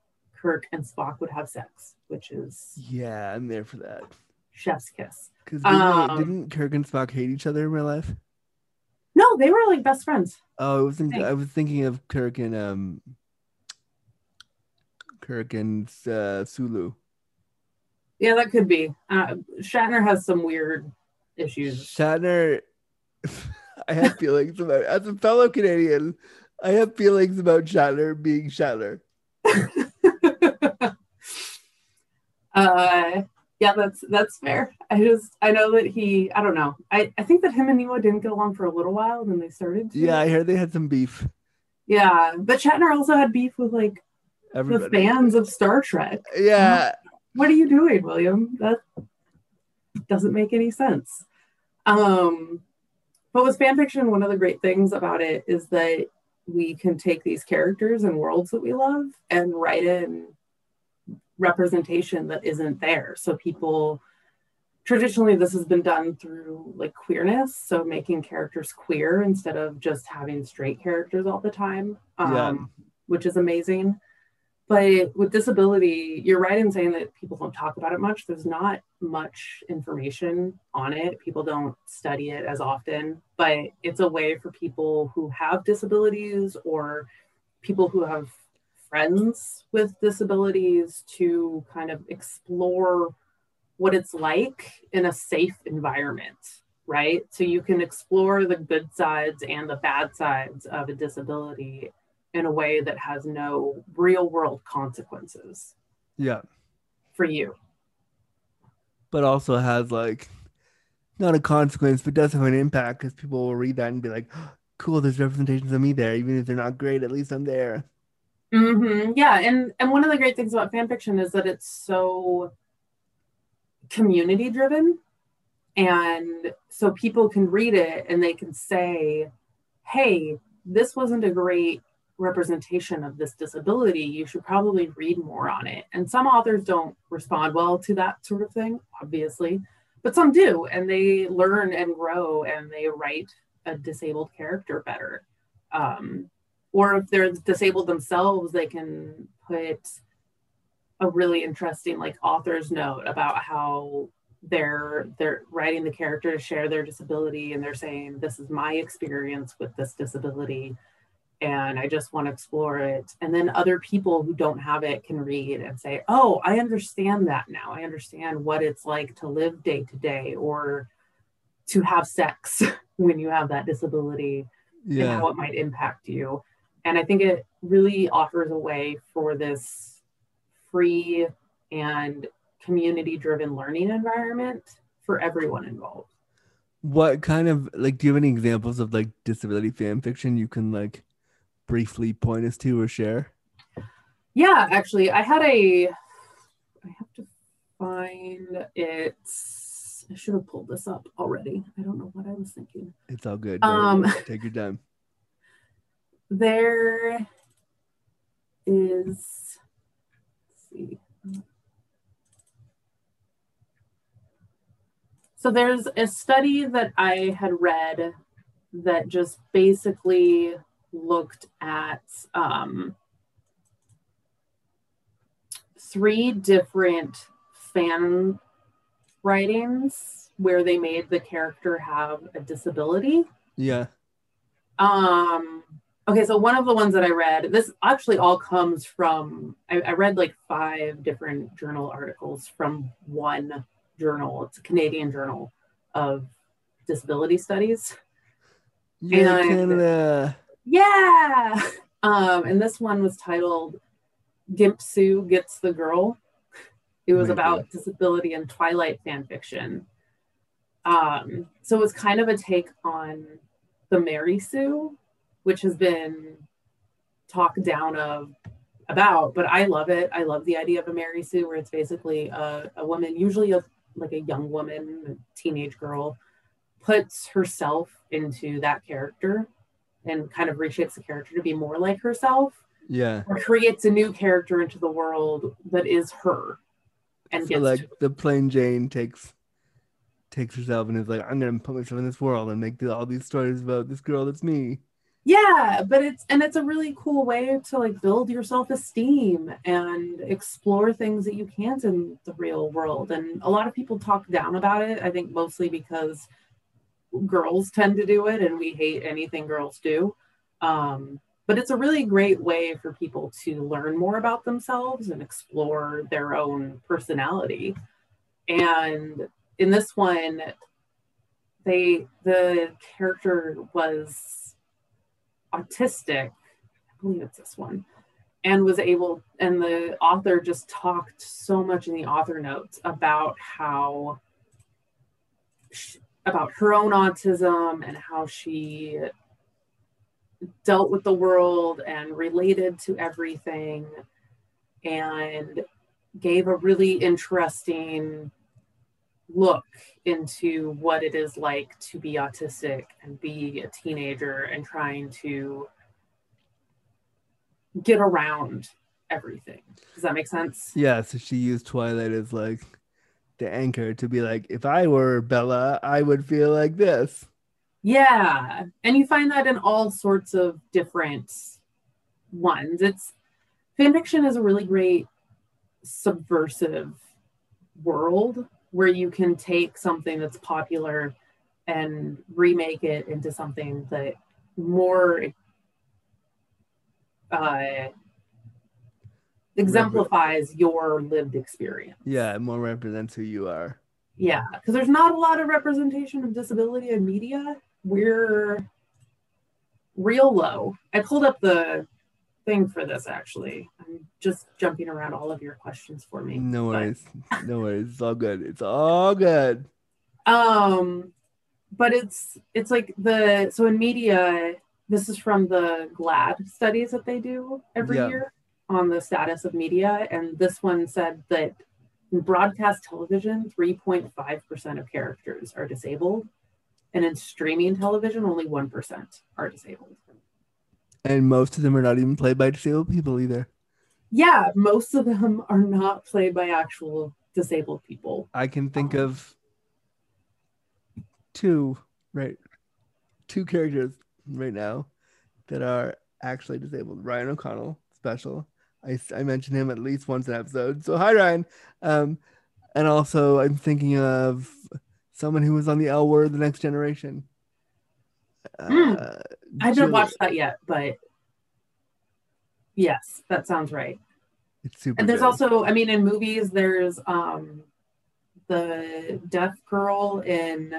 Kirk and Spock would have sex, which is Yeah, I'm there for that. chef's kiss. Because didn't, Um, didn't Kirk and Spock hate each other in real life? No, they were like best friends. Oh, I was thinking, I was thinking of Kirk and um, Kirk and uh, Sulu. Yeah, that could be. Uh, Shatner has some weird issues. Shatner, I have feelings about. As a fellow Canadian, I have feelings about Shatner being Shatner. uh, yeah, that's that's fair. I just I know that he I don't know. I I think that him and Nimoy didn't get along for a little while, then they started. To. Yeah, I heard they had some beef. yeah, but Shatner also had beef with like the fans of Star Trek. Yeah, what are you doing, William? That doesn't make any sense. Um, but with fan fiction, one of the great things about it is that we can take these characters and worlds that we love and write in representation that isn't there. So people traditionally this has been done through like queerness, so making characters queer instead of just having straight characters all the time. Um, Yeah. which is amazing. But with disability, you're right in saying that people don't talk about it much. There's not much information on it. People don't study it as often, but it's a way for people who have disabilities or people who have friends with disabilities to kind of explore what it's like in a safe environment, right? So you can explore the good sides and the bad sides of a disability in a way that has no real world consequences yeah, for you. but also has like not a consequence, but does have an impact because people will read that and be like, "Cool, there's representations of me there, even if they're not great. At least I'm there." hmm Yeah, and and one of the great things about fan fiction is that it's so community driven. And so people can read it and they can say, hey, this wasn't a great representation of this disability. You should probably read more on it. And some authors don't respond well to that sort of thing, obviously, but some do. And they learn and grow and they write a disabled character better. Um, or if they're disabled themselves, they can put a really interesting like author's note about how they're they're writing the character to share their disability and they're saying this is my experience with this disability and i just want to explore it. And then other people who don't have it can read and say oh i understand that now. I understand what it's like to live day to day or to have sex when you have that disability Yeah. and how it might impact you. And i think it really offers a way for this free and community driven learning environment for everyone involved. What kind of like do you have any examples of like disability fan fiction you can like briefly point us to or share? Yeah, actually, I had a. I have to find it. I should have pulled this up already. I don't know what I was thinking. It's all good. Um, take your time. There is. Let's see. So there's a study that I had read that just basically looked at um, three different fan writings where they made the character have a disability. Yeah. Um, okay, so one of the ones that I read, this actually all comes from, I, I read like five different journal articles from one journal. It's a Canadian journal of disability studies. Yeah, And- Canada. Yeah. Um, and this one was titled Gimp Sue Gets the Girl. It was Amazing. about disability and Twilight fan fiction. Um, so it was kind of a take on the Mary Sue, which has been talked down of about, but I love it. I love the idea of a Mary Sue, where it's basically a, a woman, usually a, like a young woman, a teenage girl, puts herself into that character and kind of reshapes the character to be more like herself Yeah. or creates a new character into the world that is her and So gets like the plain Jane takes takes herself and is like, I'm gonna put myself in this world and make all these stories about this girl that's me. yeah but it's and it's a really cool way to like build your self-esteem and explore things that you can't in the real world and a lot of people talk down about it i think mostly because girls tend to do it and we hate anything girls do. Um, but it's a really great way for people to learn more about themselves and explore their own personality. And in this one they the character was autistic. I believe it's this one. And was able and the author just talked so much in the author notes about how about her own autism and how she dealt with the world and related to everything and gave a really interesting look into what it is like to be autistic and be a teenager and trying to get around everything. Does that make sense? Yeah, so she used Twilight as like the anchor to be like, if I were Bella, I would feel like this. Yeah. And you find that in all sorts of different ones. It's fan fiction is a really great subversive world where you can take something that's popular and remake it into something that more uh, exemplifies your lived experience. Yeah, it more represents who you are. Yeah, because there's not a lot of representation of disability in media. We're real low. I pulled up the thing for this actually. I'm just jumping around all of your questions for me. No worries. No worries. It's all good. It's all good. Um, but it's it's like the so in media, this is from the GLAAD studies that they do every Yeah. year on the status of media, and this one said that In broadcast television, 3.5% of characters are disabled. And in streaming television, only 1% are disabled. And most of them are not even played by disabled people either. Yeah, most of them are not played by actual disabled people. I can think um, of two, right? Two characters right now that are actually disabled. Ryan O'Connell, special. I, I mentioned him at least once an episode. So hi Ryan. Um, and also I'm thinking of someone who was on the L Word, the Next Generation. Hmm. Uh, I haven't Julie- watched that yet, but yes, that sounds right. It's super. And there's good. also, I mean, in movies, there's um the deaf girl in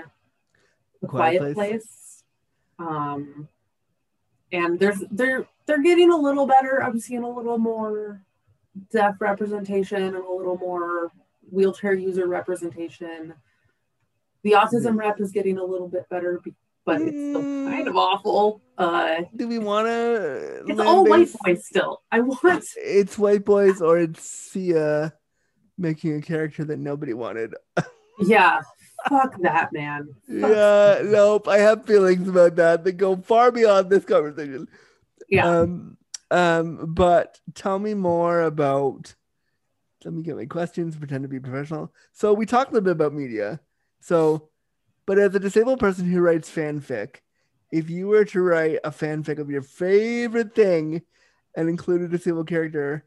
The Quiet Quiet, Place. Place. Um and there's they're they're getting a little better. I'm seeing a little more deaf representation and a little more wheelchair user representation. The autism rep is getting a little bit better, but it's still kind of awful. Uh, Do we want to? it's all white boys still. I want It's white boys, or it's Sia making a character that nobody wanted. Yeah, fuck that man. Fuck- Yeah, nope. I have feelings about that that go far beyond this conversation. Yeah. Um, um, but tell me more about. Let me get my questions. Pretend to be professional. So we talked a little bit about media. So, but as a disabled person who writes fanfic, if you were to write a fanfic of your favorite thing and include a disabled character,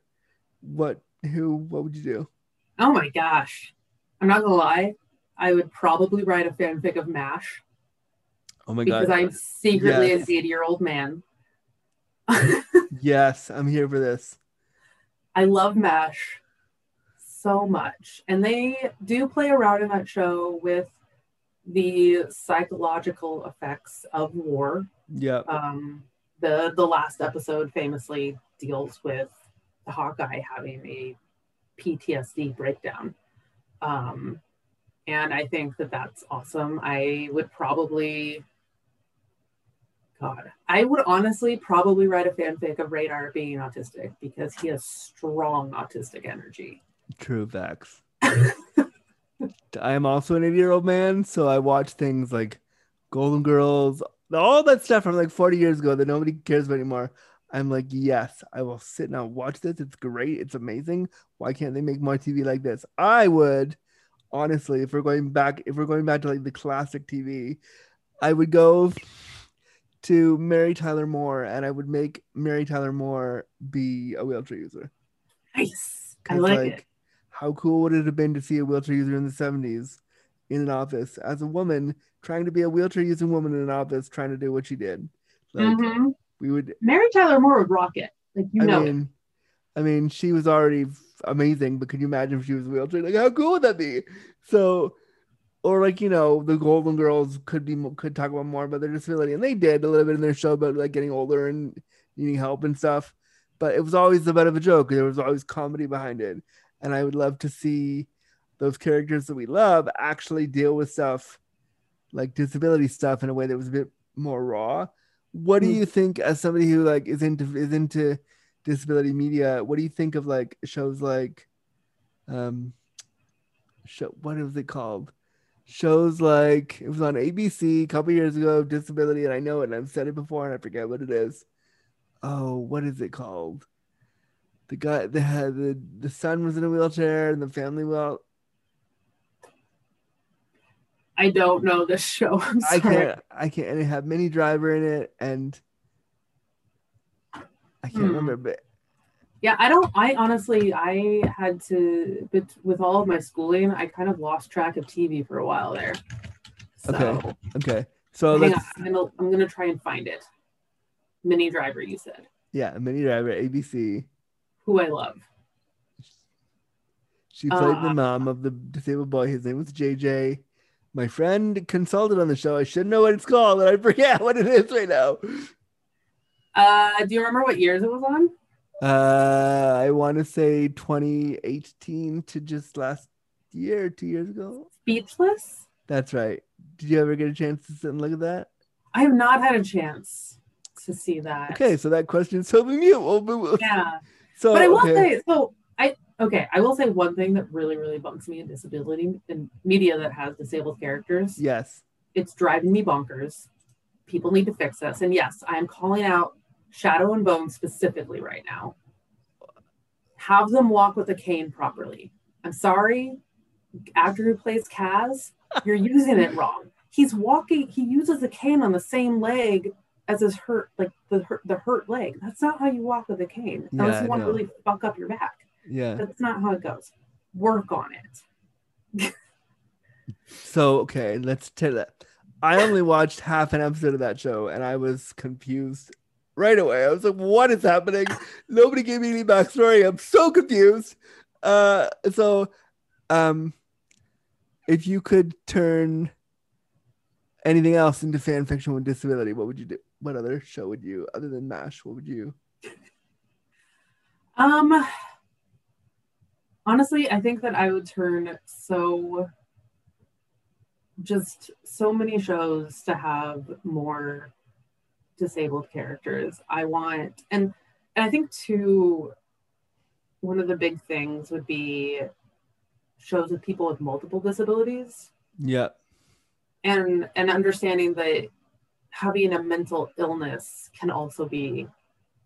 what, who, what would you do? Oh my gosh. I'm not gonna lie. I would probably write a fanfic of MASH Oh my god! because! I'm secretly Yes. an 80 year old man. Yes, I'm here for this. I love MASH so much. And they do play around in that show with the psychological effects of war. Yeah. Um, the the last episode famously deals with the Hawkeye having a PTSD breakdown. Um, and I think that that's awesome. I would probably, God, I would honestly probably write a fanfic of Radar being autistic because he has strong autistic energy. True facts. I am also an 80 year old man, so I watch things like Golden Girls, all that stuff from like 40 years ago that nobody cares about anymore. I'm like, yes, I will sit and watch this. It's great. It's amazing. Why can't they make more TV like this? I would, honestly, if we're going back, if we're going back to like the classic TV, I would go to Mary Tyler Moore and I would make Mary Tyler Moore be a wheelchair user. Nice. I 'Cause, like, it. How cool would it have been to see a wheelchair user in the 70s in an office as a woman trying to be a wheelchair using woman in an office trying to do what she did? Like Mhm. we would Mary Tyler Moore would rock it. Like you I know mean I mean she was already amazing, but could you imagine if she was a wheelchair? Like how cool would that be? So or like you know the Golden Girls could be could talk about more about their disability, and they did a little bit in their show about like getting older and needing help and stuff. But it was always a bit of a joke. There was always comedy behind it, and I would love to see those characters that we love actually deal with stuff like disability stuff in a way that was a bit more raw. What do Mm. you think, as somebody who like is into is into disability media? What do you think of like shows like, um, show what was it called? Shows like it was on ABC a couple years ago, disability, and I know it, and I've said it before, and I forget what it is. Oh, what is it called? The guy, the the the son was in a wheelchair, and the family well, I don't know this show. I can't, I can't, and it had Minnie Driver in it, and I can't Hmm. remember, but Yeah, I don't. I honestly, I had to, but with all of my schooling, I kind of lost track of TV for a while there. So, Okay. okay. So hang let's, on, I'm gonna, I'm gonna try and find it. Minnie Driver, you said, yeah, Minnie Driver, ABC. who I love. She played the Uh, mom of the disabled boy. His name was JJ. My friend consulted on the show. I should know what it's called, and I forget what it is right now. Uh, do you remember what years it was on? Uh, I want to say 2018 to just last year, two years ago. Speechless. That's right. Did you ever get a chance to sit and look at that? I have not had a chance to see that. Okay, so that question mute. We'll, we'll- Yeah. So but I will okay. say, so I okay, I will say one thing that really, really bugs me in disability in media that has disabled characters. Yes. It's driving me bonkers. People need to fix this. And yes, I am calling out Shadow and Bone specifically right now. Have them walk with a cane properly. I'm sorry, actor who plays Kaz, you're using it wrong. He's walking, he uses the cane on the same leg as his hurt, like the hurt, the hurt leg. That's not how you walk with a cane. Unless Yeah, you want no. to really fuck up your back. Yeah. That's not how it goes. Work on it. So okay, let's tell that. I only watched half an episode of that show and I was confused right away. I was like, what is happening? Nobody gave me any backstory. I'm so confused. Uh so um if you could turn anything else into fan fiction with disability, what would you do? What other show would you other than MASH, what would you Um honestly, I think that I would turn so just so many shows to have more disabled characters. I want and and I think too one of the big things would be shows with people with multiple disabilities Yeah. and and understanding that having a mental illness can also be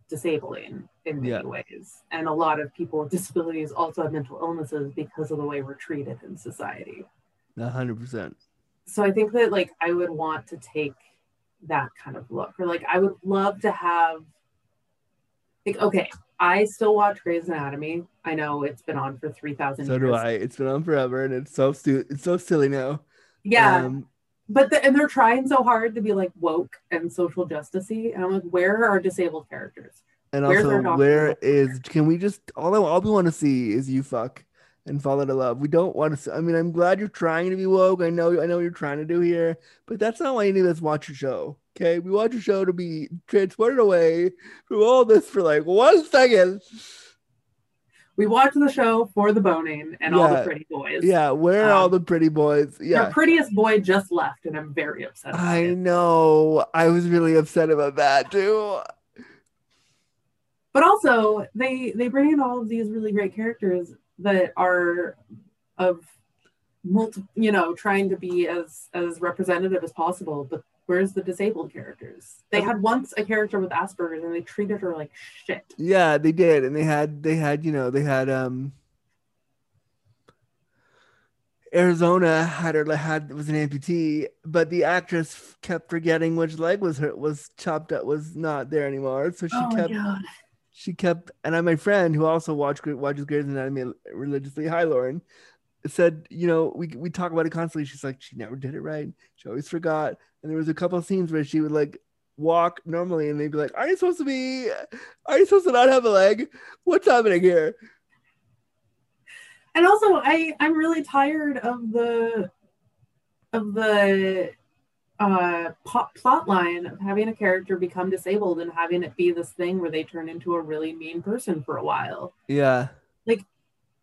disabling in many Yeah. ways and a lot of people with disabilities also have mental illnesses because of the way we're treated in society hundred percent. so i think that like i would want to take that kind of look or like i would love to have like okay i still watch Grey's Anatomy i know it's been on for 3000 So years do I. It's been on forever and it's so stu- it's so silly now. yeah Um, but the, and they're trying so hard to be like woke and social justicey and i'm like where are disabled characters And Where's also, where is? Can we just all I, all we want to see is you fuck and fall into love. We don't want to. I mean, I'm glad you're trying to be woke. I know. I know what you're trying to do here, but that's not why any of us watch your show. Okay, we watch your show to be transported away from all this for like one second. we watch the show for the boning and all the pretty boys Yeah, where are all Um, the pretty boys? Yeah, the prettiest boy just left and i'm very upset about I it. know. I was really upset about that too. but also they they bring in all of these really great characters that are of multi you know trying to be as as representative as possible but where's the disabled characters they had once a character with asperger's and they treated her like shit Yeah, they did, and they had they had you know they had um Arizona had her had was an amputee, but the actress kept forgetting which leg was her was chopped up was not there anymore. So she oh kept she kept and I my friend who also watched watches Grey's Anatomy religiously. Hi, Lauren. Said you know we we talk about it constantly. She's like she never did it right. She always forgot. And there was a couple of scenes where she would like walk normally, and they'd be like, "Are you supposed to be? Are you supposed to not have a leg? What's happening here?" and also i i'm really tired of the of the uh plot, plot line of having a character become disabled and having it be this thing where they turn into a really mean person for a while Yeah, Like,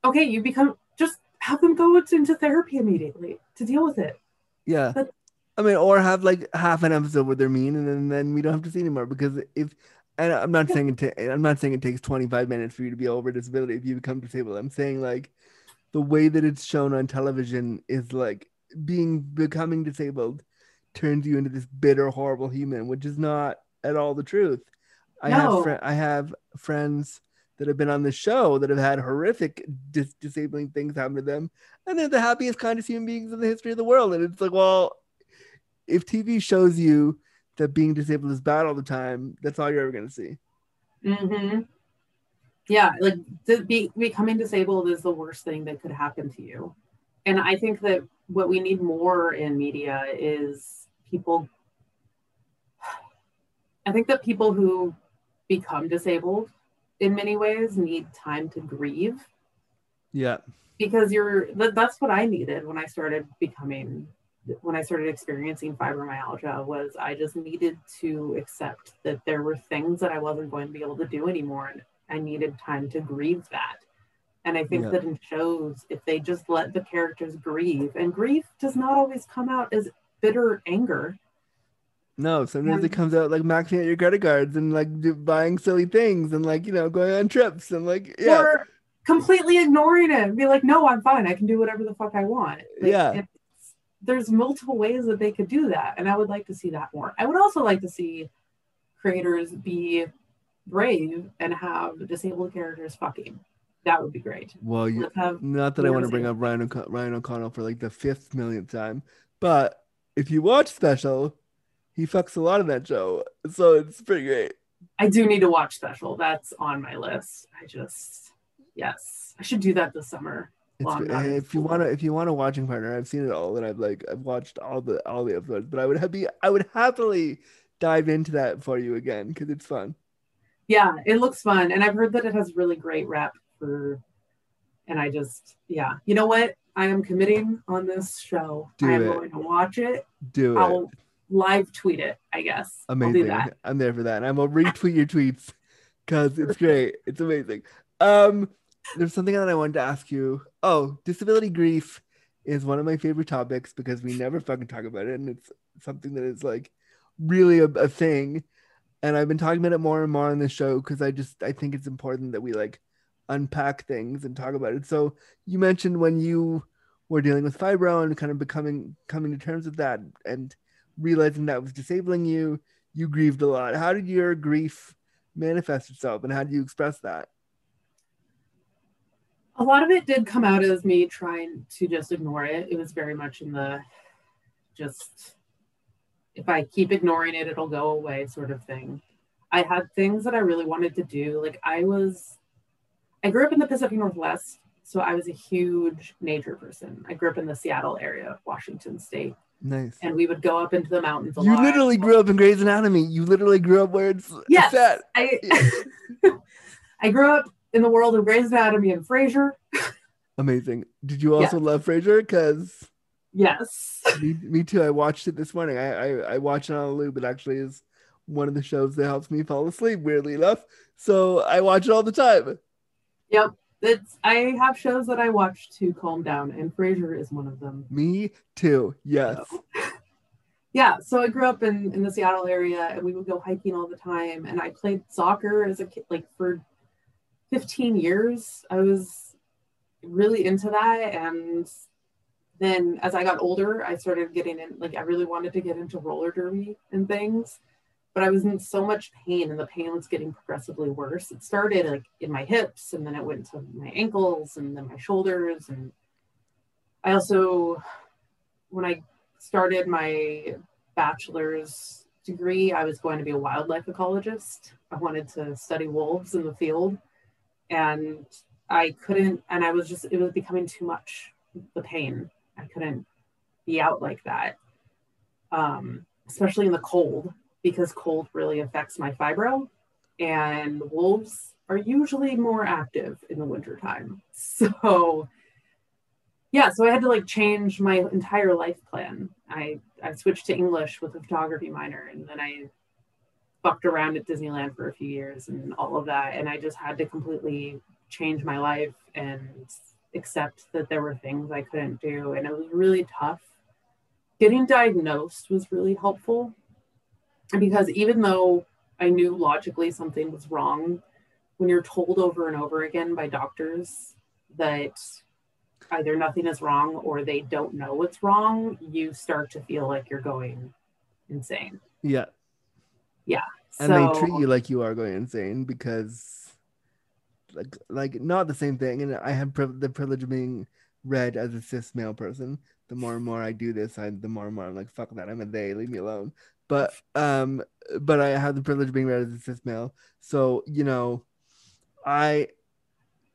okay you become just have them go into therapy immediately to deal with it yeah. But- I mean, or have like half an episode where they're mean, and then, then we don't have to see anymore. Because if, and I'm not saying it, ta- I'm not saying it takes 25 minutes for you to be over disability if you become disabled. I'm saying like the way that it's shown on television is like being becoming disabled turns you into this bitter, horrible human, which is not at all the truth. I have No. fri I have friends that have been on the show that have had horrific dis- disabling things happen to them, and they're the happiest, kindest human beings in the history of the world. And it's like, well, if TV shows you that being disabled is bad all the time, that's all you're ever gonna see. hmm yeah like the, be, becoming disabled is the worst thing that could happen to you and i think that what we need more in media is people i think that people who become disabled in many ways need time to grieve. Yeah, because you're that, that's what i needed when i started becoming when i started experiencing fibromyalgia was i just needed to accept that there were things that i wasn't going to be able to do anymore and i needed time to grieve that. And i think Yeah. that in shows if they just let the characters grieve and grief does not always come out as bitter anger no, sometimes Yeah. it comes out like maxing out your credit cards and like do, buying silly things and like you know going on trips and like yeah, or completely ignoring it and be like, no, I'm fine. I can do whatever the fuck I want. Like, Yeah. there's multiple ways that they could do that. And I would like to see that more. I would also like to see creators be brave and have disabled characters fucking. That would be great. Well, you, have not that I want to bring up Ryan, O'Con- Ryan O'Connell for like the fifth millionth time, but if you watch special, he fucks a lot in that show, so it's pretty great. I do need to watch special. That's on my list. I just yes. I should do that this summer. It's Well, I'm great. not in if you want to, if you want a watching partner, I've seen it all, and I've like I've watched all the all the episodes, but I would have be I would happily dive into that for you again because it's fun. Yeah, it looks fun. And I've heard that it has really great rep for and I just yeah. You know what? I am committing on this show. Do I am it. going to watch it. Do it. I'll live tweet it, I guess. I'll do Amazing. that. I'm there for that. And I will retweet your tweets because it's great. It's amazing. Um, there's something that I wanted to ask you. Oh, disability grief is one of my favorite topics because we never fucking talk about it, and it's something that is like really a, a thing. And I've been talking about it more and more on this show because I just I think it's important that we like unpack things and talk about it. So you mentioned when you were dealing with fibro and kind of becoming coming to terms with that and realizing that was disabling you, you grieved a lot. How did your grief manifest itself and how do you express that? A lot of it did come out as me trying to just ignore it. It was very much in the just if I keep ignoring it, it'll go away sort of thing. I had things that I really wanted to do. Like I was, I grew up in the Pacific Northwest, so I was a huge nature person. I grew up in the Seattle area of Washington State, Nice. and we would go up into the mountains a You lot. literally grew up in Grey's Anatomy. You literally grew up where it's Yes. set. I, I grew up in the world of Grey's Anatomy and Frasier. Amazing. Did you also love Frasier? Because Yes. me, me too. I watched it this morning. I, I I watched it on a loop. It actually is one of the shows that helps me fall asleep. Weirdly enough, so I watch it all the time. Yep. It's I have shows that I watch to calm down, and Frasier is one of them. Me too. Yes. Yeah, so I grew up in, in the Seattle area and we would go hiking all the time. And I played soccer as a kid, like for 15 years. I was really into that. And then as I got older, I started getting in, like, I really wanted to get into roller derby and things. But I was in so much pain and the pain was getting progressively worse. It started like in my hips and then it went to my ankles and then my shoulders. And I also, when I started my bachelor's degree, I was going to be a wildlife ecologist. I wanted to study wolves in the field. And I couldn't, and I was just, it was becoming too much, the pain. I couldn't be out like that, um, especially in the cold, because cold really affects my fibro. And wolves are usually more active in the wintertime. So, yeah so i had to like change my entire life plan i i switched to english with a photography minor and then i fucked around at disneyland for a few years and all of that and i just had to completely change my life and accept that there were things i couldn't do and it was really tough getting diagnosed was really helpful because even though i knew logically something was wrong when you're told over and over again by doctors that either nothing is wrong or they don't know what's wrong, you start to feel like you're going insane. Yeah. Yeah. And so, they treat you like you are going insane because, like, like not the same thing. And I have priv- the privilege of being read as a cis male person. The more and more I do this, I the more and more I'm like, fuck that, I'm a they, leave me alone. But um, but I have the privilege of being read as a cis male. So you know, I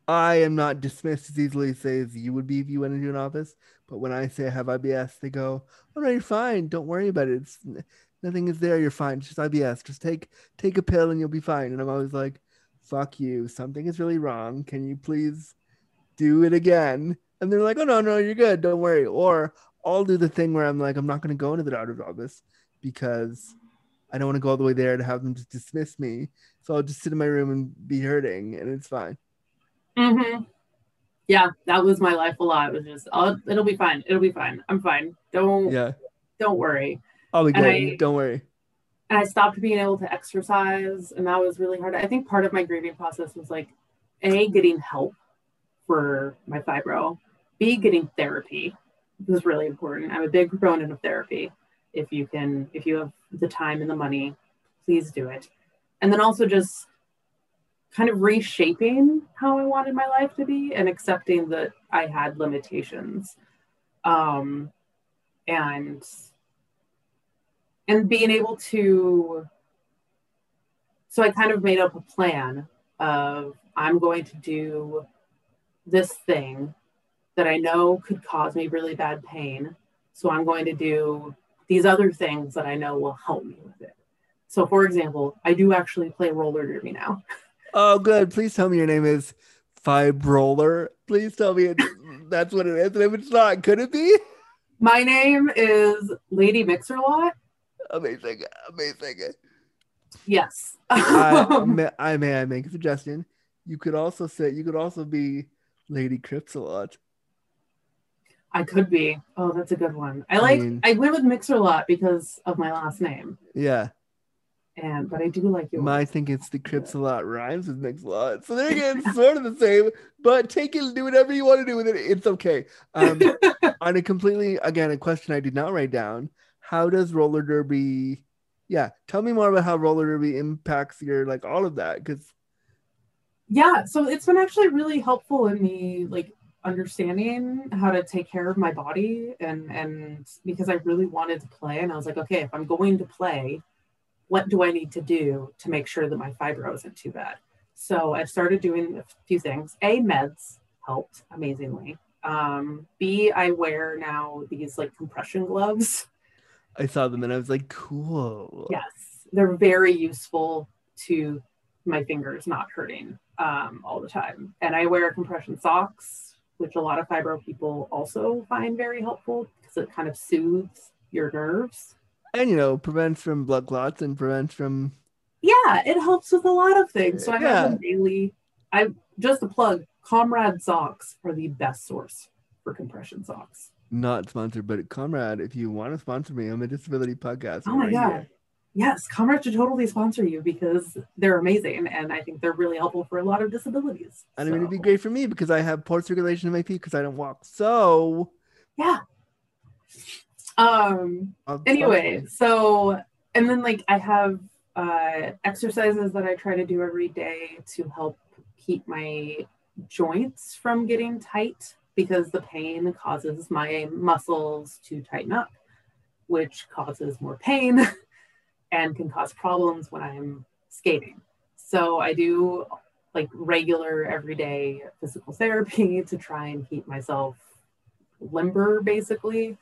I am not dismissed as easily say as you would be if you went into an office. But when I say I have IBS, they go, "Oh no, you're fine. Don't worry about it. It's nothing is there. You're fine. It's just IBS. Just take take a pill and you'll be fine." And I'm always like, "Fuck you. Something is really wrong. Can you please do it again?" And they're like, "Oh no, no, you're good. Don't worry." Or I'll do the thing where I'm like, "I'm not going to go into the doctor's office because I don't want to go all the way there to have them just dismiss me. So I'll just sit in my room and be hurting, and it's fine." Mhm. yeah, that was my life a lot. It was just, oh, it'll be fine. It'll be fine. I'm fine. Don't, Yeah, don't worry. I'll be good. Don't worry. and I stopped being able to exercise, and that was really hard. I think part of my grieving process was like, a getting help for my fibro. B, getting therapy. This is really important. I'm a big proponent of therapy. If you can, if you have the time and the money, please do it. And then also just kind of reshaping how I wanted my life to be and accepting that I had limitations. Um, and and being able to so I kind of made up a plan of I'm going to do this thing that I know could cause me really bad pain. So I'm going to do these other things that I know will help me with it. So, for example, I do actually play roller derby now. Oh, good. Please tell me your name is Fibroller. Please tell me that's what it is. And if it's not, could it be? My name is Lady Mixerlot. Amazing. Amazing. Yes. I, may, I may I make a suggestion? You could also say you could also be Lady Crips a lot. I could be. Oh, that's a good one. I like. I, mean- went with Mixer a lot because of my last name, Yeah. and but I do like yours. My think it's the Crips a lot rhymes with Mix a lot. So they're again sort of the same, but take it and do whatever you want to do with it. It's okay. Um, on a completely again a question I did not write down. How does roller derby? Yeah, tell me more about how roller derby impacts your like all of that because yeah, so it's been actually really helpful in me like understanding how to take care of my body and and because I really wanted to play and I was like, okay, if I'm going to play, what do I need to do to make sure that my fibro isn't too bad? So I started doing a few things. A meds helped amazingly. Um, B I wear now these like compression gloves. I saw them and I was like, cool. Yes, they're very useful to my fingers not hurting um, all the time. And I wear compression socks, which a lot of fibro people also find very helpful because it kind of soothes your nerves. And you know, prevents from blood clots and prevents from Yeah, it helps with a lot of things. So I Yeah. have them daily. I just a plug. Comrad socks are the best source for compression socks. not sponsored, but Comrad, if you want to sponsor me, I'm a disability podcast. Oh my right god. here. Yes, Comrad should totally sponsor you because they're amazing and I think they're really helpful for a lot of disabilities. And I mean, it'd be great for me because I have poor circulation in my feet because I don't walk. So, Yeah. Um I'll- anyway, so and then like I have uh exercises that I try to do every day to help keep my joints from getting tight because the pain causes my muscles to tighten up, which causes more pain and can cause problems when I'm skating. So I do like regular everyday physical therapy to try and keep myself limber basically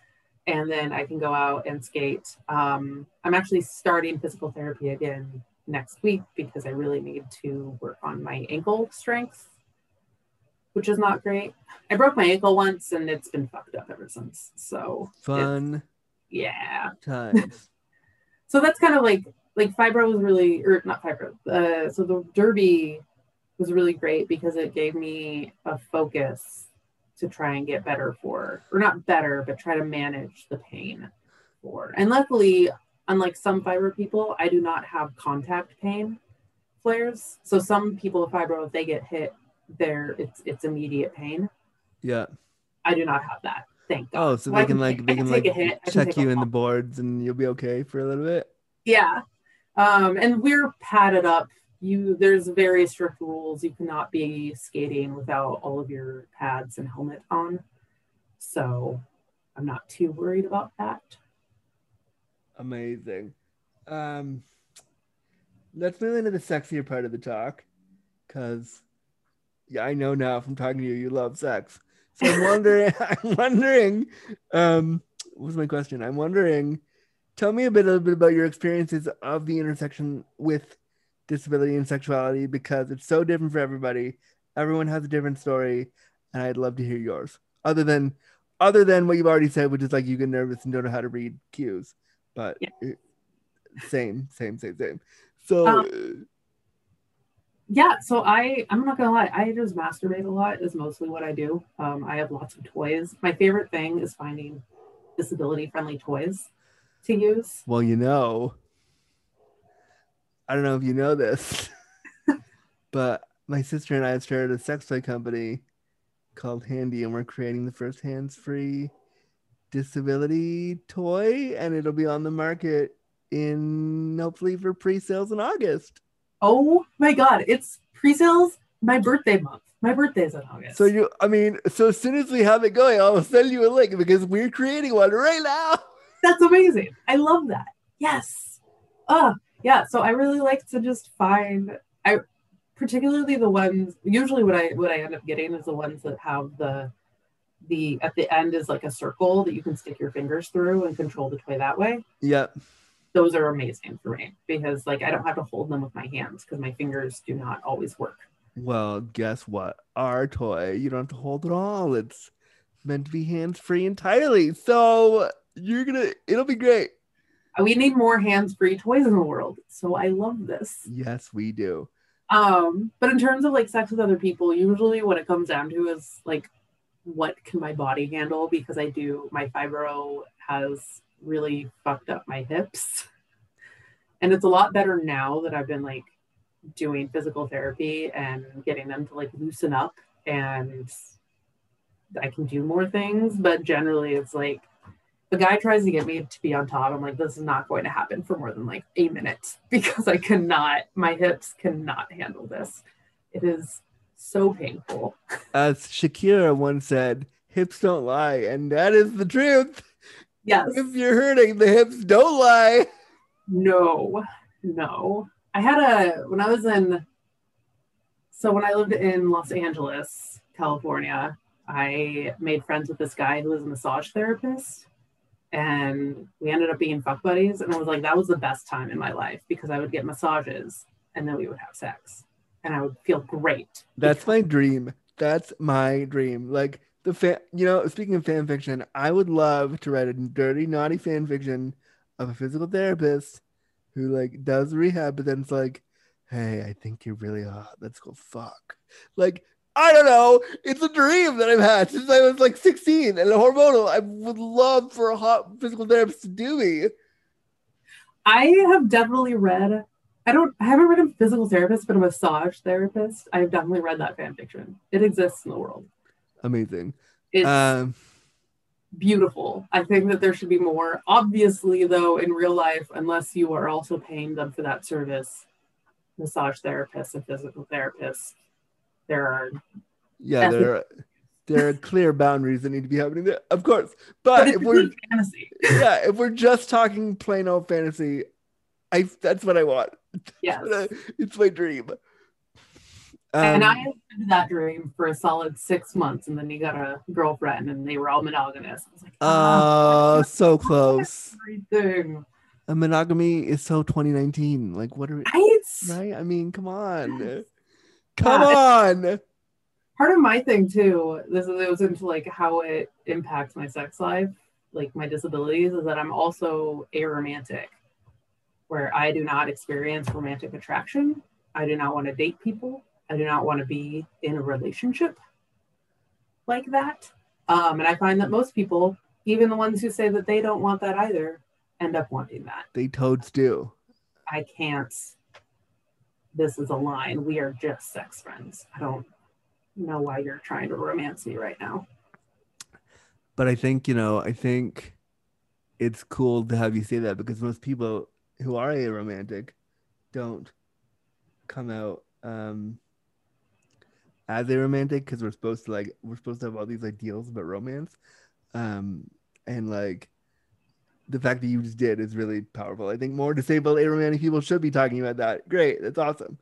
and then I can go out and skate. Um, I'm actually starting physical therapy again next week because I really need to work on my ankle strength, which is not great. I broke my ankle once and it's been fucked up ever since. So fun yeah. times. So that's kind of like like fibro was really or not fibro. Uh, so the derby was really great because it gave me a focus to try and get better for, or not better, but try to manage the pain for. And luckily, unlike some fibro people, I do not have contact pain flares. So some people with fibro, if they get hit, there it's it's immediate pain. yeah. I do not have that. Thank God. Oh, so they can like they can like a hit, I can check you in the boards and you'll be okay for a little bit. Yeah. Um, and we're padded up. You there's very strict rules. You cannot be skating without all of your pads and helmet on. So I'm not too worried about that. Amazing. Um, let's move into the sexier part of the talk, because yeah, I know now from talking to you, you love sex. So I'm wondering, I'm wondering, um, what was my question? I'm wondering, tell me a bit, a little bit about your experiences of the intersection with disability and sexuality, because it's so different for everybody. Everyone has a different story, and I'd love to hear yours. Other than, other than what you've already said, which is like you get nervous and don't know how to read cues but Yeah. same, same, same, same. So Um, Yeah, so I I'm not gonna lie, I just masturbate a lot is mostly what I do. Um, I have lots of toys. My favorite thing is finding disability friendly toys to use. well, you know, I don't know if you know this, but my sister and I have started a sex toy company, called Handy, and we're creating the first hands-free disability toy, and it'll be on the market in hopefully for pre-sales in August. Oh my god, it's pre-sales my birthday month. My birthday's in August. So you, I mean, so as soon as we have it going, I'll send you a link because we're creating one right now. That's amazing. I love that. Yes. Oh, yeah. So I really like to just find I particularly the ones usually what I what I end up getting is the ones that have the the at the end is like a circle that you can stick your fingers through and control the toy that way. Yep. Those are amazing for me because like I don't have to hold them with my hands because my fingers do not always work. Well, guess what? Our toy, you don't have to hold it all. It's meant to be hands free entirely. So you're gonna, it'll be great. We need more hands-free toys in the world. So I love this. Yes, we do. Um, but in terms of like sex with other people, usually what it comes down to is like what can my body handle because I do my fibro has really fucked up my hips. And it's a lot better now that I've been like doing physical therapy and getting them to like loosen up and I can do more things. But generally, it's like the guy tries to get me to be on top. I'm like, this is not going to happen for more than like a minute because I cannot, my hips cannot handle this. It is so painful. As Shakira once said, hips don't lie. And that is the truth. Yes. If you're hurting, the hips don't lie. No, no. I had a, when I was in, so when I lived in Los Angeles, California, I made friends with this guy who was a massage therapist and we ended up being fuck buddies and i was like that was the best time in my life because i would get massages and then we would have sex and i would feel great That's my dream. That's my dream. Like the fan, you know, speaking of fan fiction, I would love to write a dirty, naughty fan fiction of a physical therapist who like does rehab, but then it's like, hey, I think you're really hot. Let's go fuck. Like, I don't know. It's a dream that I've had since I was like 16 and hormonal. I would love for a hot physical therapist to do me. i have definitely read i don't i haven't read a physical therapist but a massage therapist i've definitely read that fan fiction it exists in the world Amazing. it's Um, beautiful i think that there should be more obviously though in real life unless you are also paying them for that service massage therapists and physical therapists there are yeah, there are, there are clear boundaries that need to be happening there, of course. but But if we're fantasy yeah, if we're just talking plain old fantasy, I that's what I want. yes It's my dream. And Um, I lived that dream for a solid six months, and then he got a girlfriend, and they were all monogamous. I was like, Oh, so close. everything. A monogamy is so 2019. Like, what are we, Right? right? I mean, come on. Come on. Part of my thing too, this is it was into like how it impacts my sex life, like my disabilities, is that I'm also aromantic, where I do not experience romantic attraction. I do not want to date people. I do not want to be in a relationship like that. Um, and I find that most people, even the ones who say that they don't want that either, end up wanting that. They toads do. I can't. This is a line. We are just sex friends. I don't know why you're trying to romance me right now. But I think, you know, I think it's cool to have you say that because most people who are aromantic don't come out um as a romantic because we're supposed to like we're supposed to have all these ideals about romance. Um and like the fact that you just did is really powerful. I think more disabled aromantic people should be talking about that. Great, that's awesome.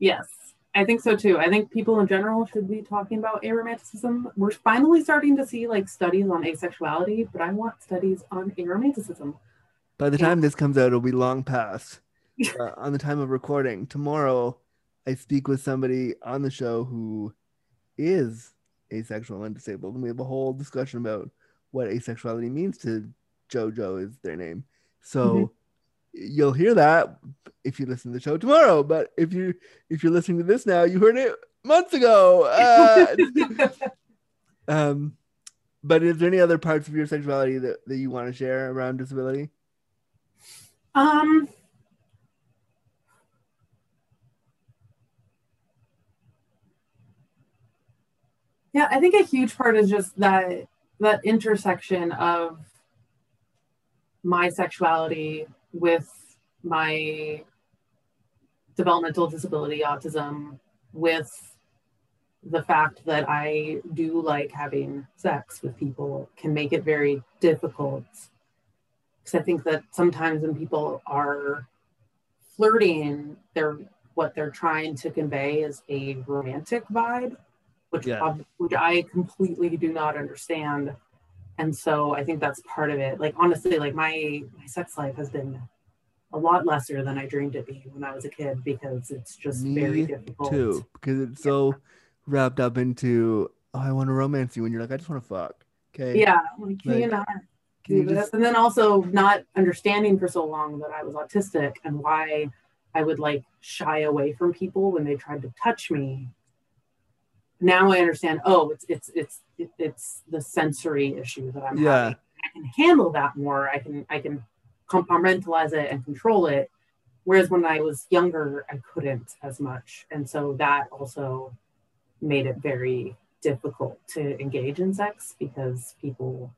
Yes, I think so too. I think people in general should be talking about aromanticism. We're finally starting to see like studies on asexuality, but I want studies on aromanticism. By the Yeah. time this comes out, it'll be long past. uh, on the time of recording tomorrow, I speak with somebody on the show who is asexual and disabled, and we have a whole discussion about what asexuality means to JoJo is their name. So you'll hear that if you listen to the show tomorrow. But if you if you're listening to this now, you heard it months ago. Uh, um, but is there any other parts of your sexuality that, that you want to share around disability? um, Yeah, I think a huge part is just that that intersection of my sexuality with my developmental disability, autism, with the fact that I do like having sex with people can make it very difficult. Because I think that sometimes when people are flirting, they're what they're trying to convey is a romantic vibe, which Yeah. which I completely do not understand. And so I think that's part of it. Like honestly, like my my sex life has been a lot lesser than I dreamed it be when I was a kid because it's just very difficult. too because it's so wrapped up into oh I want to romance you and you're like I just want to fuck. Okay. Yeah, like, can you Like, you do just And then also not understanding for so long that I was autistic and why I would like shy away from people when they tried to touch me. Now I understand. Oh, it's it's it's it's the sensory issue that I'm Yeah. having. I can handle that more. I can I can compartmentalize it and control it. Whereas when I was younger, I couldn't as much, and so that also made it very difficult to engage in sex because people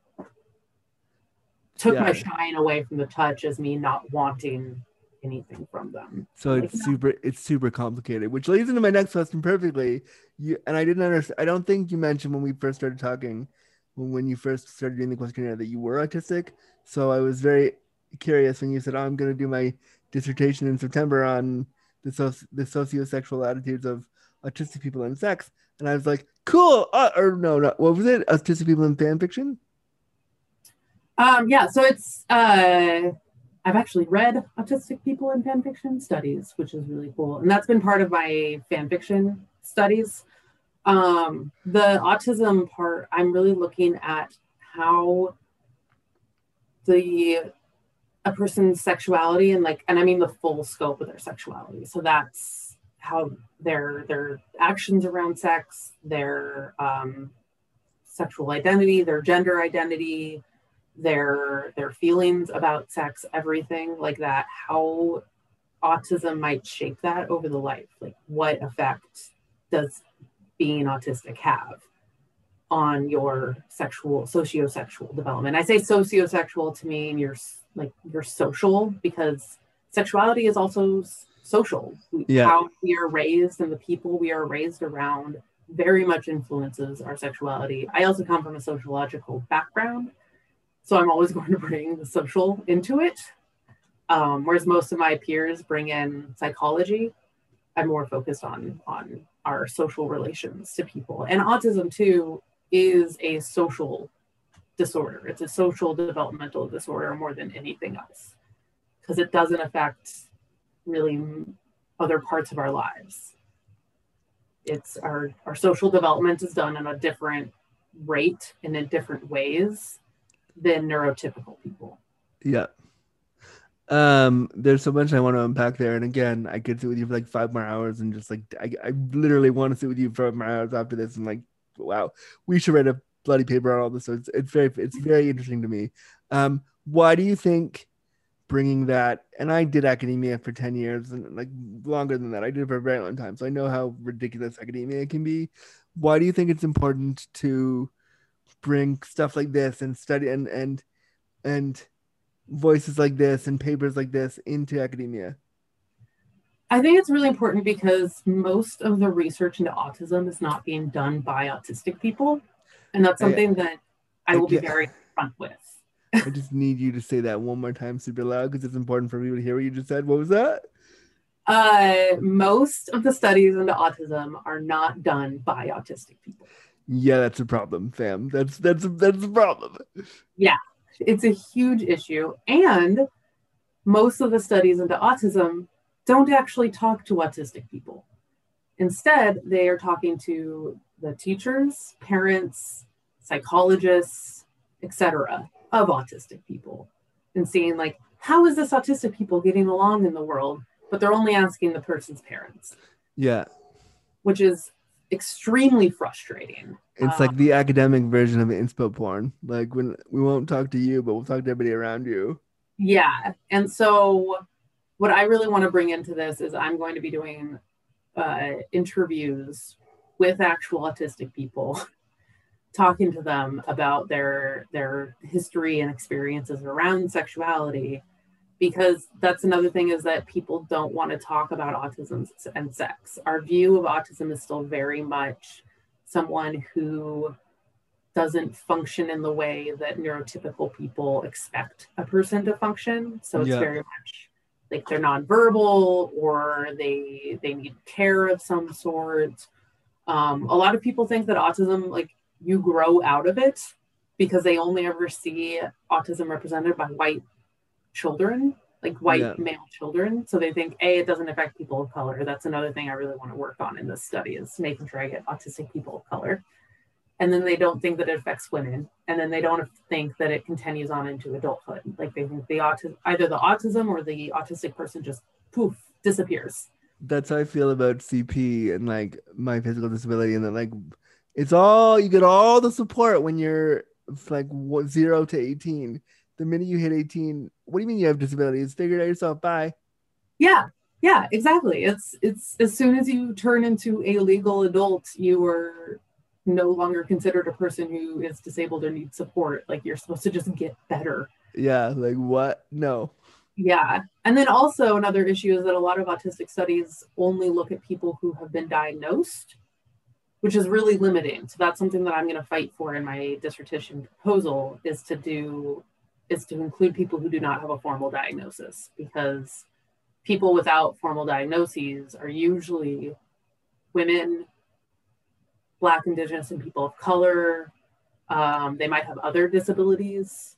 took Yeah. my shine away from the touch as me not wanting anything from them. So Like, it's no. super it's super complicated, which leads into my next question perfectly. You and I didn't understand I don't think you mentioned when we first started talking when, when you first started doing the questionnaire that you were autistic. So I was very curious when you said, oh, I'm gonna do my dissertation in September on the soci- the sociosexual attitudes of autistic people and sex. And I was like, cool. Uh, or no, no, what was it? Autistic people in fan fiction? Um, yeah, so it's uh, I've actually read autistic people in fan fiction studies, which is really cool, and that's been part of my fan fiction studies. Um, the autism part, I'm really looking at how the a person's sexuality and like, and I mean the full scope of their sexuality. So that's how their their actions around sex, their um, sexual identity, their gender identity, their their feelings about sex everything like that how autism might shape that over the life. Like what effect does being autistic have on your sexual sociosexual development? I say sociosexual to mean your like your social because sexuality is also social. Yeah. how we are raised and the people we are raised around very much influences our sexuality. I also come from a sociological background so I'm always going to bring the social into it. Um, whereas most of my peers bring in psychology, I'm more focused on on our social relations to people. And autism too is a social disorder. It's a social developmental disorder more than anything else because it doesn't affect really other parts of our lives. It's our our social development is done in a different rate and in different ways than neurotypical people. Yeah. Um, there's so much I want to unpack there, and again, I could sit with you for like five more hours, and just like I, I literally want to sit with you for five more hours after this, and like, wow, we should write a bloody paper on all this. So it's it's very it's very interesting to me. Um, why do you think bringing that? And I did academia for ten years, and like longer than that, I did it for a very long time, so I know how ridiculous academia can be. Why do you think it's important to bring stuff like this and study and and and voices like this and papers like this into academia. I think it's really important because most of the research into autism is not being done by autistic people. And that's I- something that I I will be very upfront with. I just need you to say that one more time super loud because it's important for people to hear what you just said. What was that? Uh, most of the studies into autism are not done by autistic people. Yeah, that's a problem, fam. That's that's that's a problem. Yeah, it's a huge issue. And most of the studies into autism don't actually talk to autistic people. Instead, they are talking to the teachers, parents, psychologists, etc. of autistic people and seeing like how is this autistic people getting along in the world but they're only asking the person's parents Yeah, which is extremely frustrating it's Uh, like the academic version of inspo porn. Like when we won't talk to you, but we'll talk to everybody around you. Yeah. And so, what I really want to bring into this is I'm going to be doing uh, interviews with actual autistic people talking to them about their their history and experiences around sexuality because that's another thing is that people don't want to talk about autism and sex. Our view of autism is still very much someone who doesn't function in the way that neurotypical people expect a person to function. So it's Yeah. very much like they're nonverbal or they they need care of some sort. Um, a lot of people think that autism like you grow out of it because they only ever see autism represented by white children like white Yeah. male children. So they think a it doesn't affect people of color. That's another thing i really want to work on in this study is making sure i get autistic people of color. And then they don't think that it affects women. And then they don't think that it continues on into adulthood. Like they think the autism either the autism or the autistic person just poof disappears. That's how I feel about CP and like my physical disability, and then like it's all you get all the support when you're like zero to eighteen. The minute you hit eighteen, what do you mean you have disabilities? Figure it out yourself. Bye. Yeah, yeah, exactly. It's it's as soon as you turn into a legal adult, you are no longer considered a person who is disabled or needs support. Like you're supposed to just get better. Yeah, like what? No. Yeah. And then also another issue is that a lot of autistic studies only look at people who have been diagnosed, which is really limiting. So that's something that I'm going to fight for in my dissertation proposal is to do is to include people who do not have a formal diagnosis because people without formal diagnoses are usually women, black, indigenous, and people of color. Um, they might have other disabilities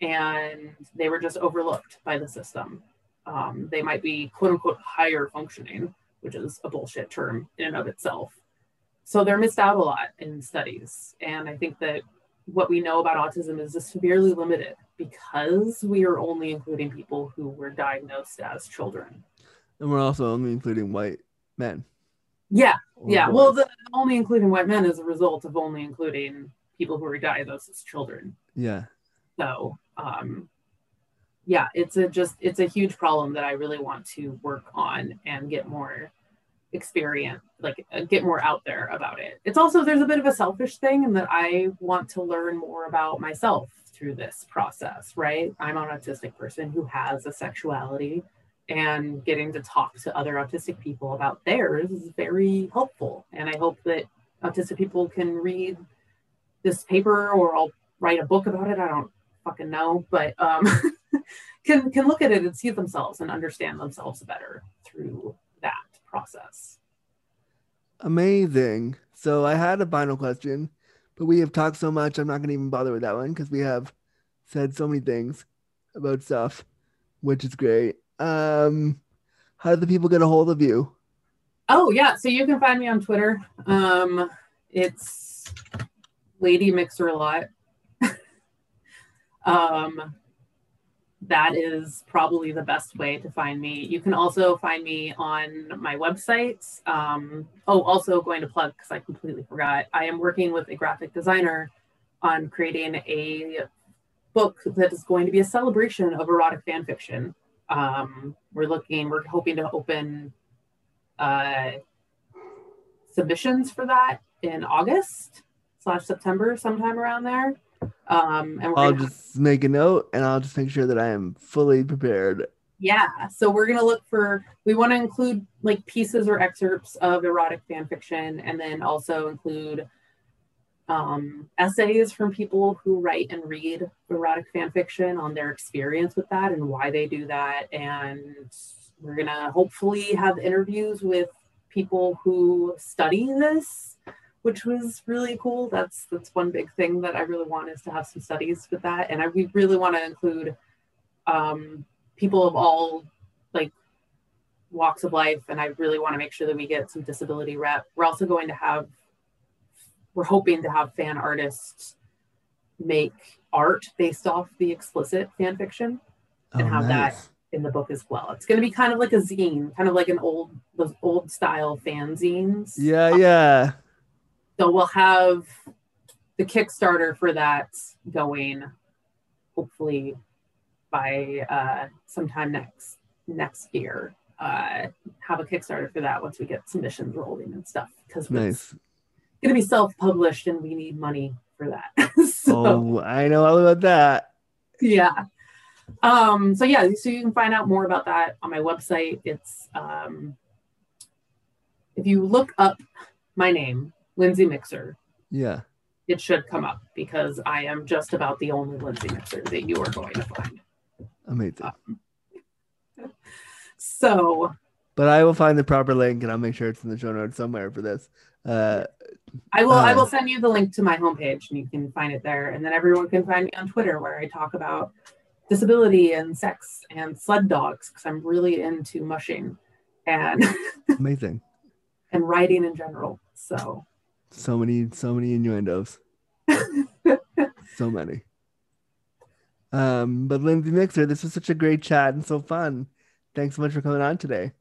and they were just overlooked by the system. Um, they might be quote unquote higher functioning, which is a bullshit term in and of itself. So they're missed out a lot in studies. And I think that what we know about autism is just severely limited because we are only including people who were diagnosed as children. And we're also only including white men. Yeah, yeah. Well, the only including white men is a result of only including people who were diagnosed as children. yeah. So, um, yeah, it's a just it's a huge problem that I really want to work on and get more experience, like uh, get more out there about it. It's also there's a bit of a selfish thing in that I want to learn more about myself through this process. Right, I'm an autistic person who has a sexuality, and getting to talk to other autistic people about theirs is very helpful. And I hope that autistic people can read this paper or I'll write a book about it. I don't fucking know, but um, can can look at it and see themselves and understand themselves better through that process. Amazing. So I had a final question, but we have talked so much, I'm not going to even bother with that one because we have said so many things about stuff, which is great. Um, how do the people get a hold of you? Oh yeah, so you can find me on Twitter. Um, it's Lady Mixer a lot. um, that is probably the best way to find me. You can also find me on my website. Um, oh, also going to plug because I completely forgot. I am working with a graphic designer on creating a book that is going to be a celebration of erotic fan fiction. Um, we're looking, we're hoping to open uh, submissions for that in August slash September, sometime around there. Um, and we're I'll just make a note and I'll just make sure that I am fully prepared. yeah, so we're gonna look for. We want to include like pieces or excerpts of erotic fan fiction, and then also include um, essays from people who write and read erotic fan fiction on their experience with that and why they do that. And we're gonna hopefully have interviews with people who study this, which was really cool. That's that's one big thing that I really want is to have some studies with that, and I we really want to include um, people of all like walks of life, and I really want to make sure that we get some disability rep. We're also going to have we're hoping to have fan artists make art based off the explicit fan fiction and have that in the book as well. It's going to be kind of like a zine, kind of like an old those old style fanzines. Yeah, yeah. So we'll have the Kickstarter for that going hopefully by uh, sometime next next year. Uh, have a Kickstarter for that once we get submissions rolling and stuff because Nice. going to be self published and we need money for for that. so Oh, I know all about that. yeah. Um, so yeah, so you can find out more about that on my website. It's um if you look up my name, Lindsay Mixer, Yeah. it should come up because I am just about the only Lindsay Mixer that you are going to find. Amazing. So But I will find the proper link and I'll make sure it's in the show notes somewhere for this. Uh, I will I Uh, will send you the link to my homepage and you can find it there. And then everyone can find me on Twitter where I talk about disability and sex and sled dogs because I'm really into mushing and amazing. and writing in general. So So many, so many innuendos. so many. Um, but Lindsay Mixer, this was such a great chat and so fun. Thanks so much for coming on today.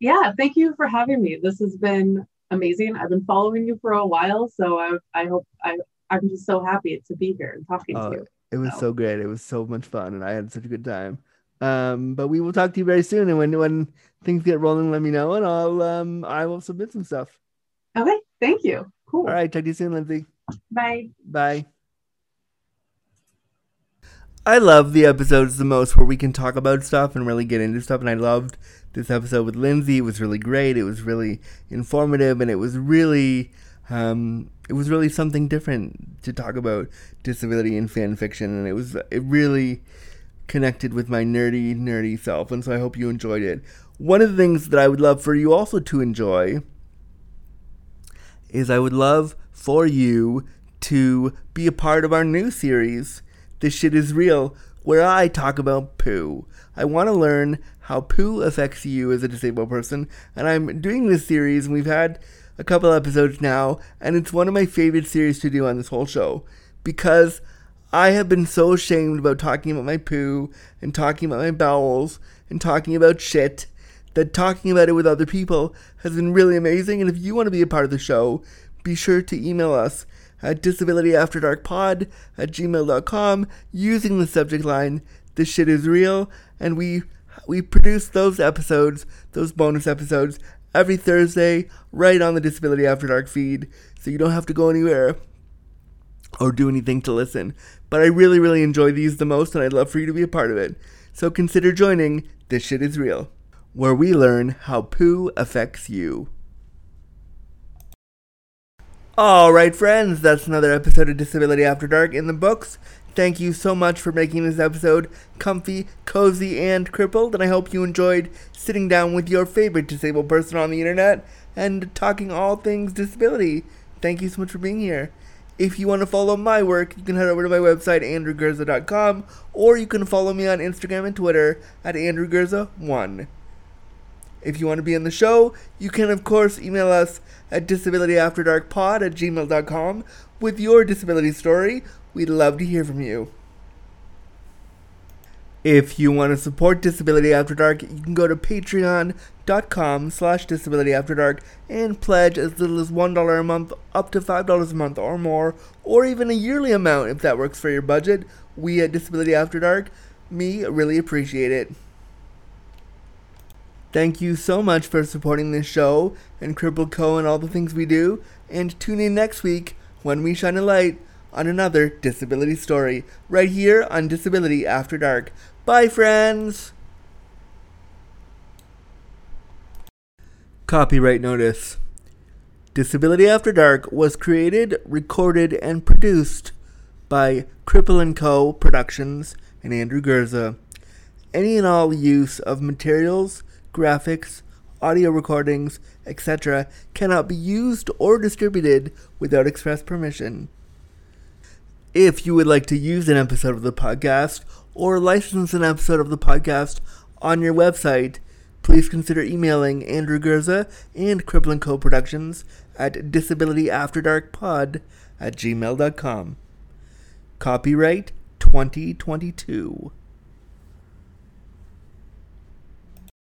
yeah, thank you for having me. This has been amazing. I've been following you for a while, so I I hope I I'm just so happy to be here and talking Oh, to you. It was Oh. so great. It was so much fun, and I had such a good time. Um, but we will talk to you very soon, and when when things get rolling, let me know, and I'll um I will submit some stuff. Okay, thank you. Cool. All right, talk to you soon, Lindsay. Bye. Bye. I love the episodes the most where we can talk about stuff and really get into stuff. And I loved this episode with Lindsay. It was really great. It was really informative, and it was really, um, it was really something different to talk about disability in fan fiction. And it was, it really connected with my nerdy, nerdy self. And so I hope you enjoyed it. One of the things that I would love for you also to enjoy is I would love for you to be a part of our new series, This Shit Is Real, where I talk about poo. I want to learn how poo affects you as a disabled person, and I'm doing this series, and we've had a couple episodes now, and it's one of my favorite series to do on this whole show because I have been so ashamed about talking about my poo and talking about my bowels and talking about shit that talking about it with other people has been really amazing. And if you want to be a part of the show, be sure to email us at disabilityafterdarkpod at gmail.com using the subject line this shit is real. And we we produce those episodes those bonus episodes every thursday right on the disability after dark feed. So you don't have to go anywhere or do anything to listen. But i really really enjoy these the most and i'd love for you to be a part of it. So consider joining this shit is real where we learn how poo affects you all right, friends, that's another episode of Disability After Dark in the books. Thank you so much for making this episode comfy, cozy, and crippled, and I hope you enjoyed sitting down with your favorite disabled person on the internet and talking all things disability. Thank you so much for being here. If you want to follow my work, you can head over to my website, andrewgurza.com, or you can follow me on Instagram and Twitter at andrewgurza1. If you want to be on the show, you can, of course, email us at disabilityafterdarkpod at gmail.com with your disability story. We'd love to hear from you. If you want to support Disability After Dark, you can go to patreon.com slash disabilityafterdark and pledge as little as $1 a month up to $5 a month or more, or even a yearly amount if that works for your budget. We at Disability After Dark, me, really appreciate it. Thank you so much for supporting this show and Crippled Co. and all the things we do. And tune in next week when we shine a light on another disability story right here on Disability After Dark. Bye, friends! Copyright Notice Disability After Dark was created, recorded, and produced by Cripple & Co. Productions and Andrew Gurza. Any and all use of materials, graphics, audio recordings, etc. cannot be used or distributed without express permission. If you would like to use an episode of the podcast or license an episode of the podcast on your website, please consider emailing Andrew Gurza and Cripple Co. Productions at disabilityafterdarkpod at gmail.com. Copyright 2022.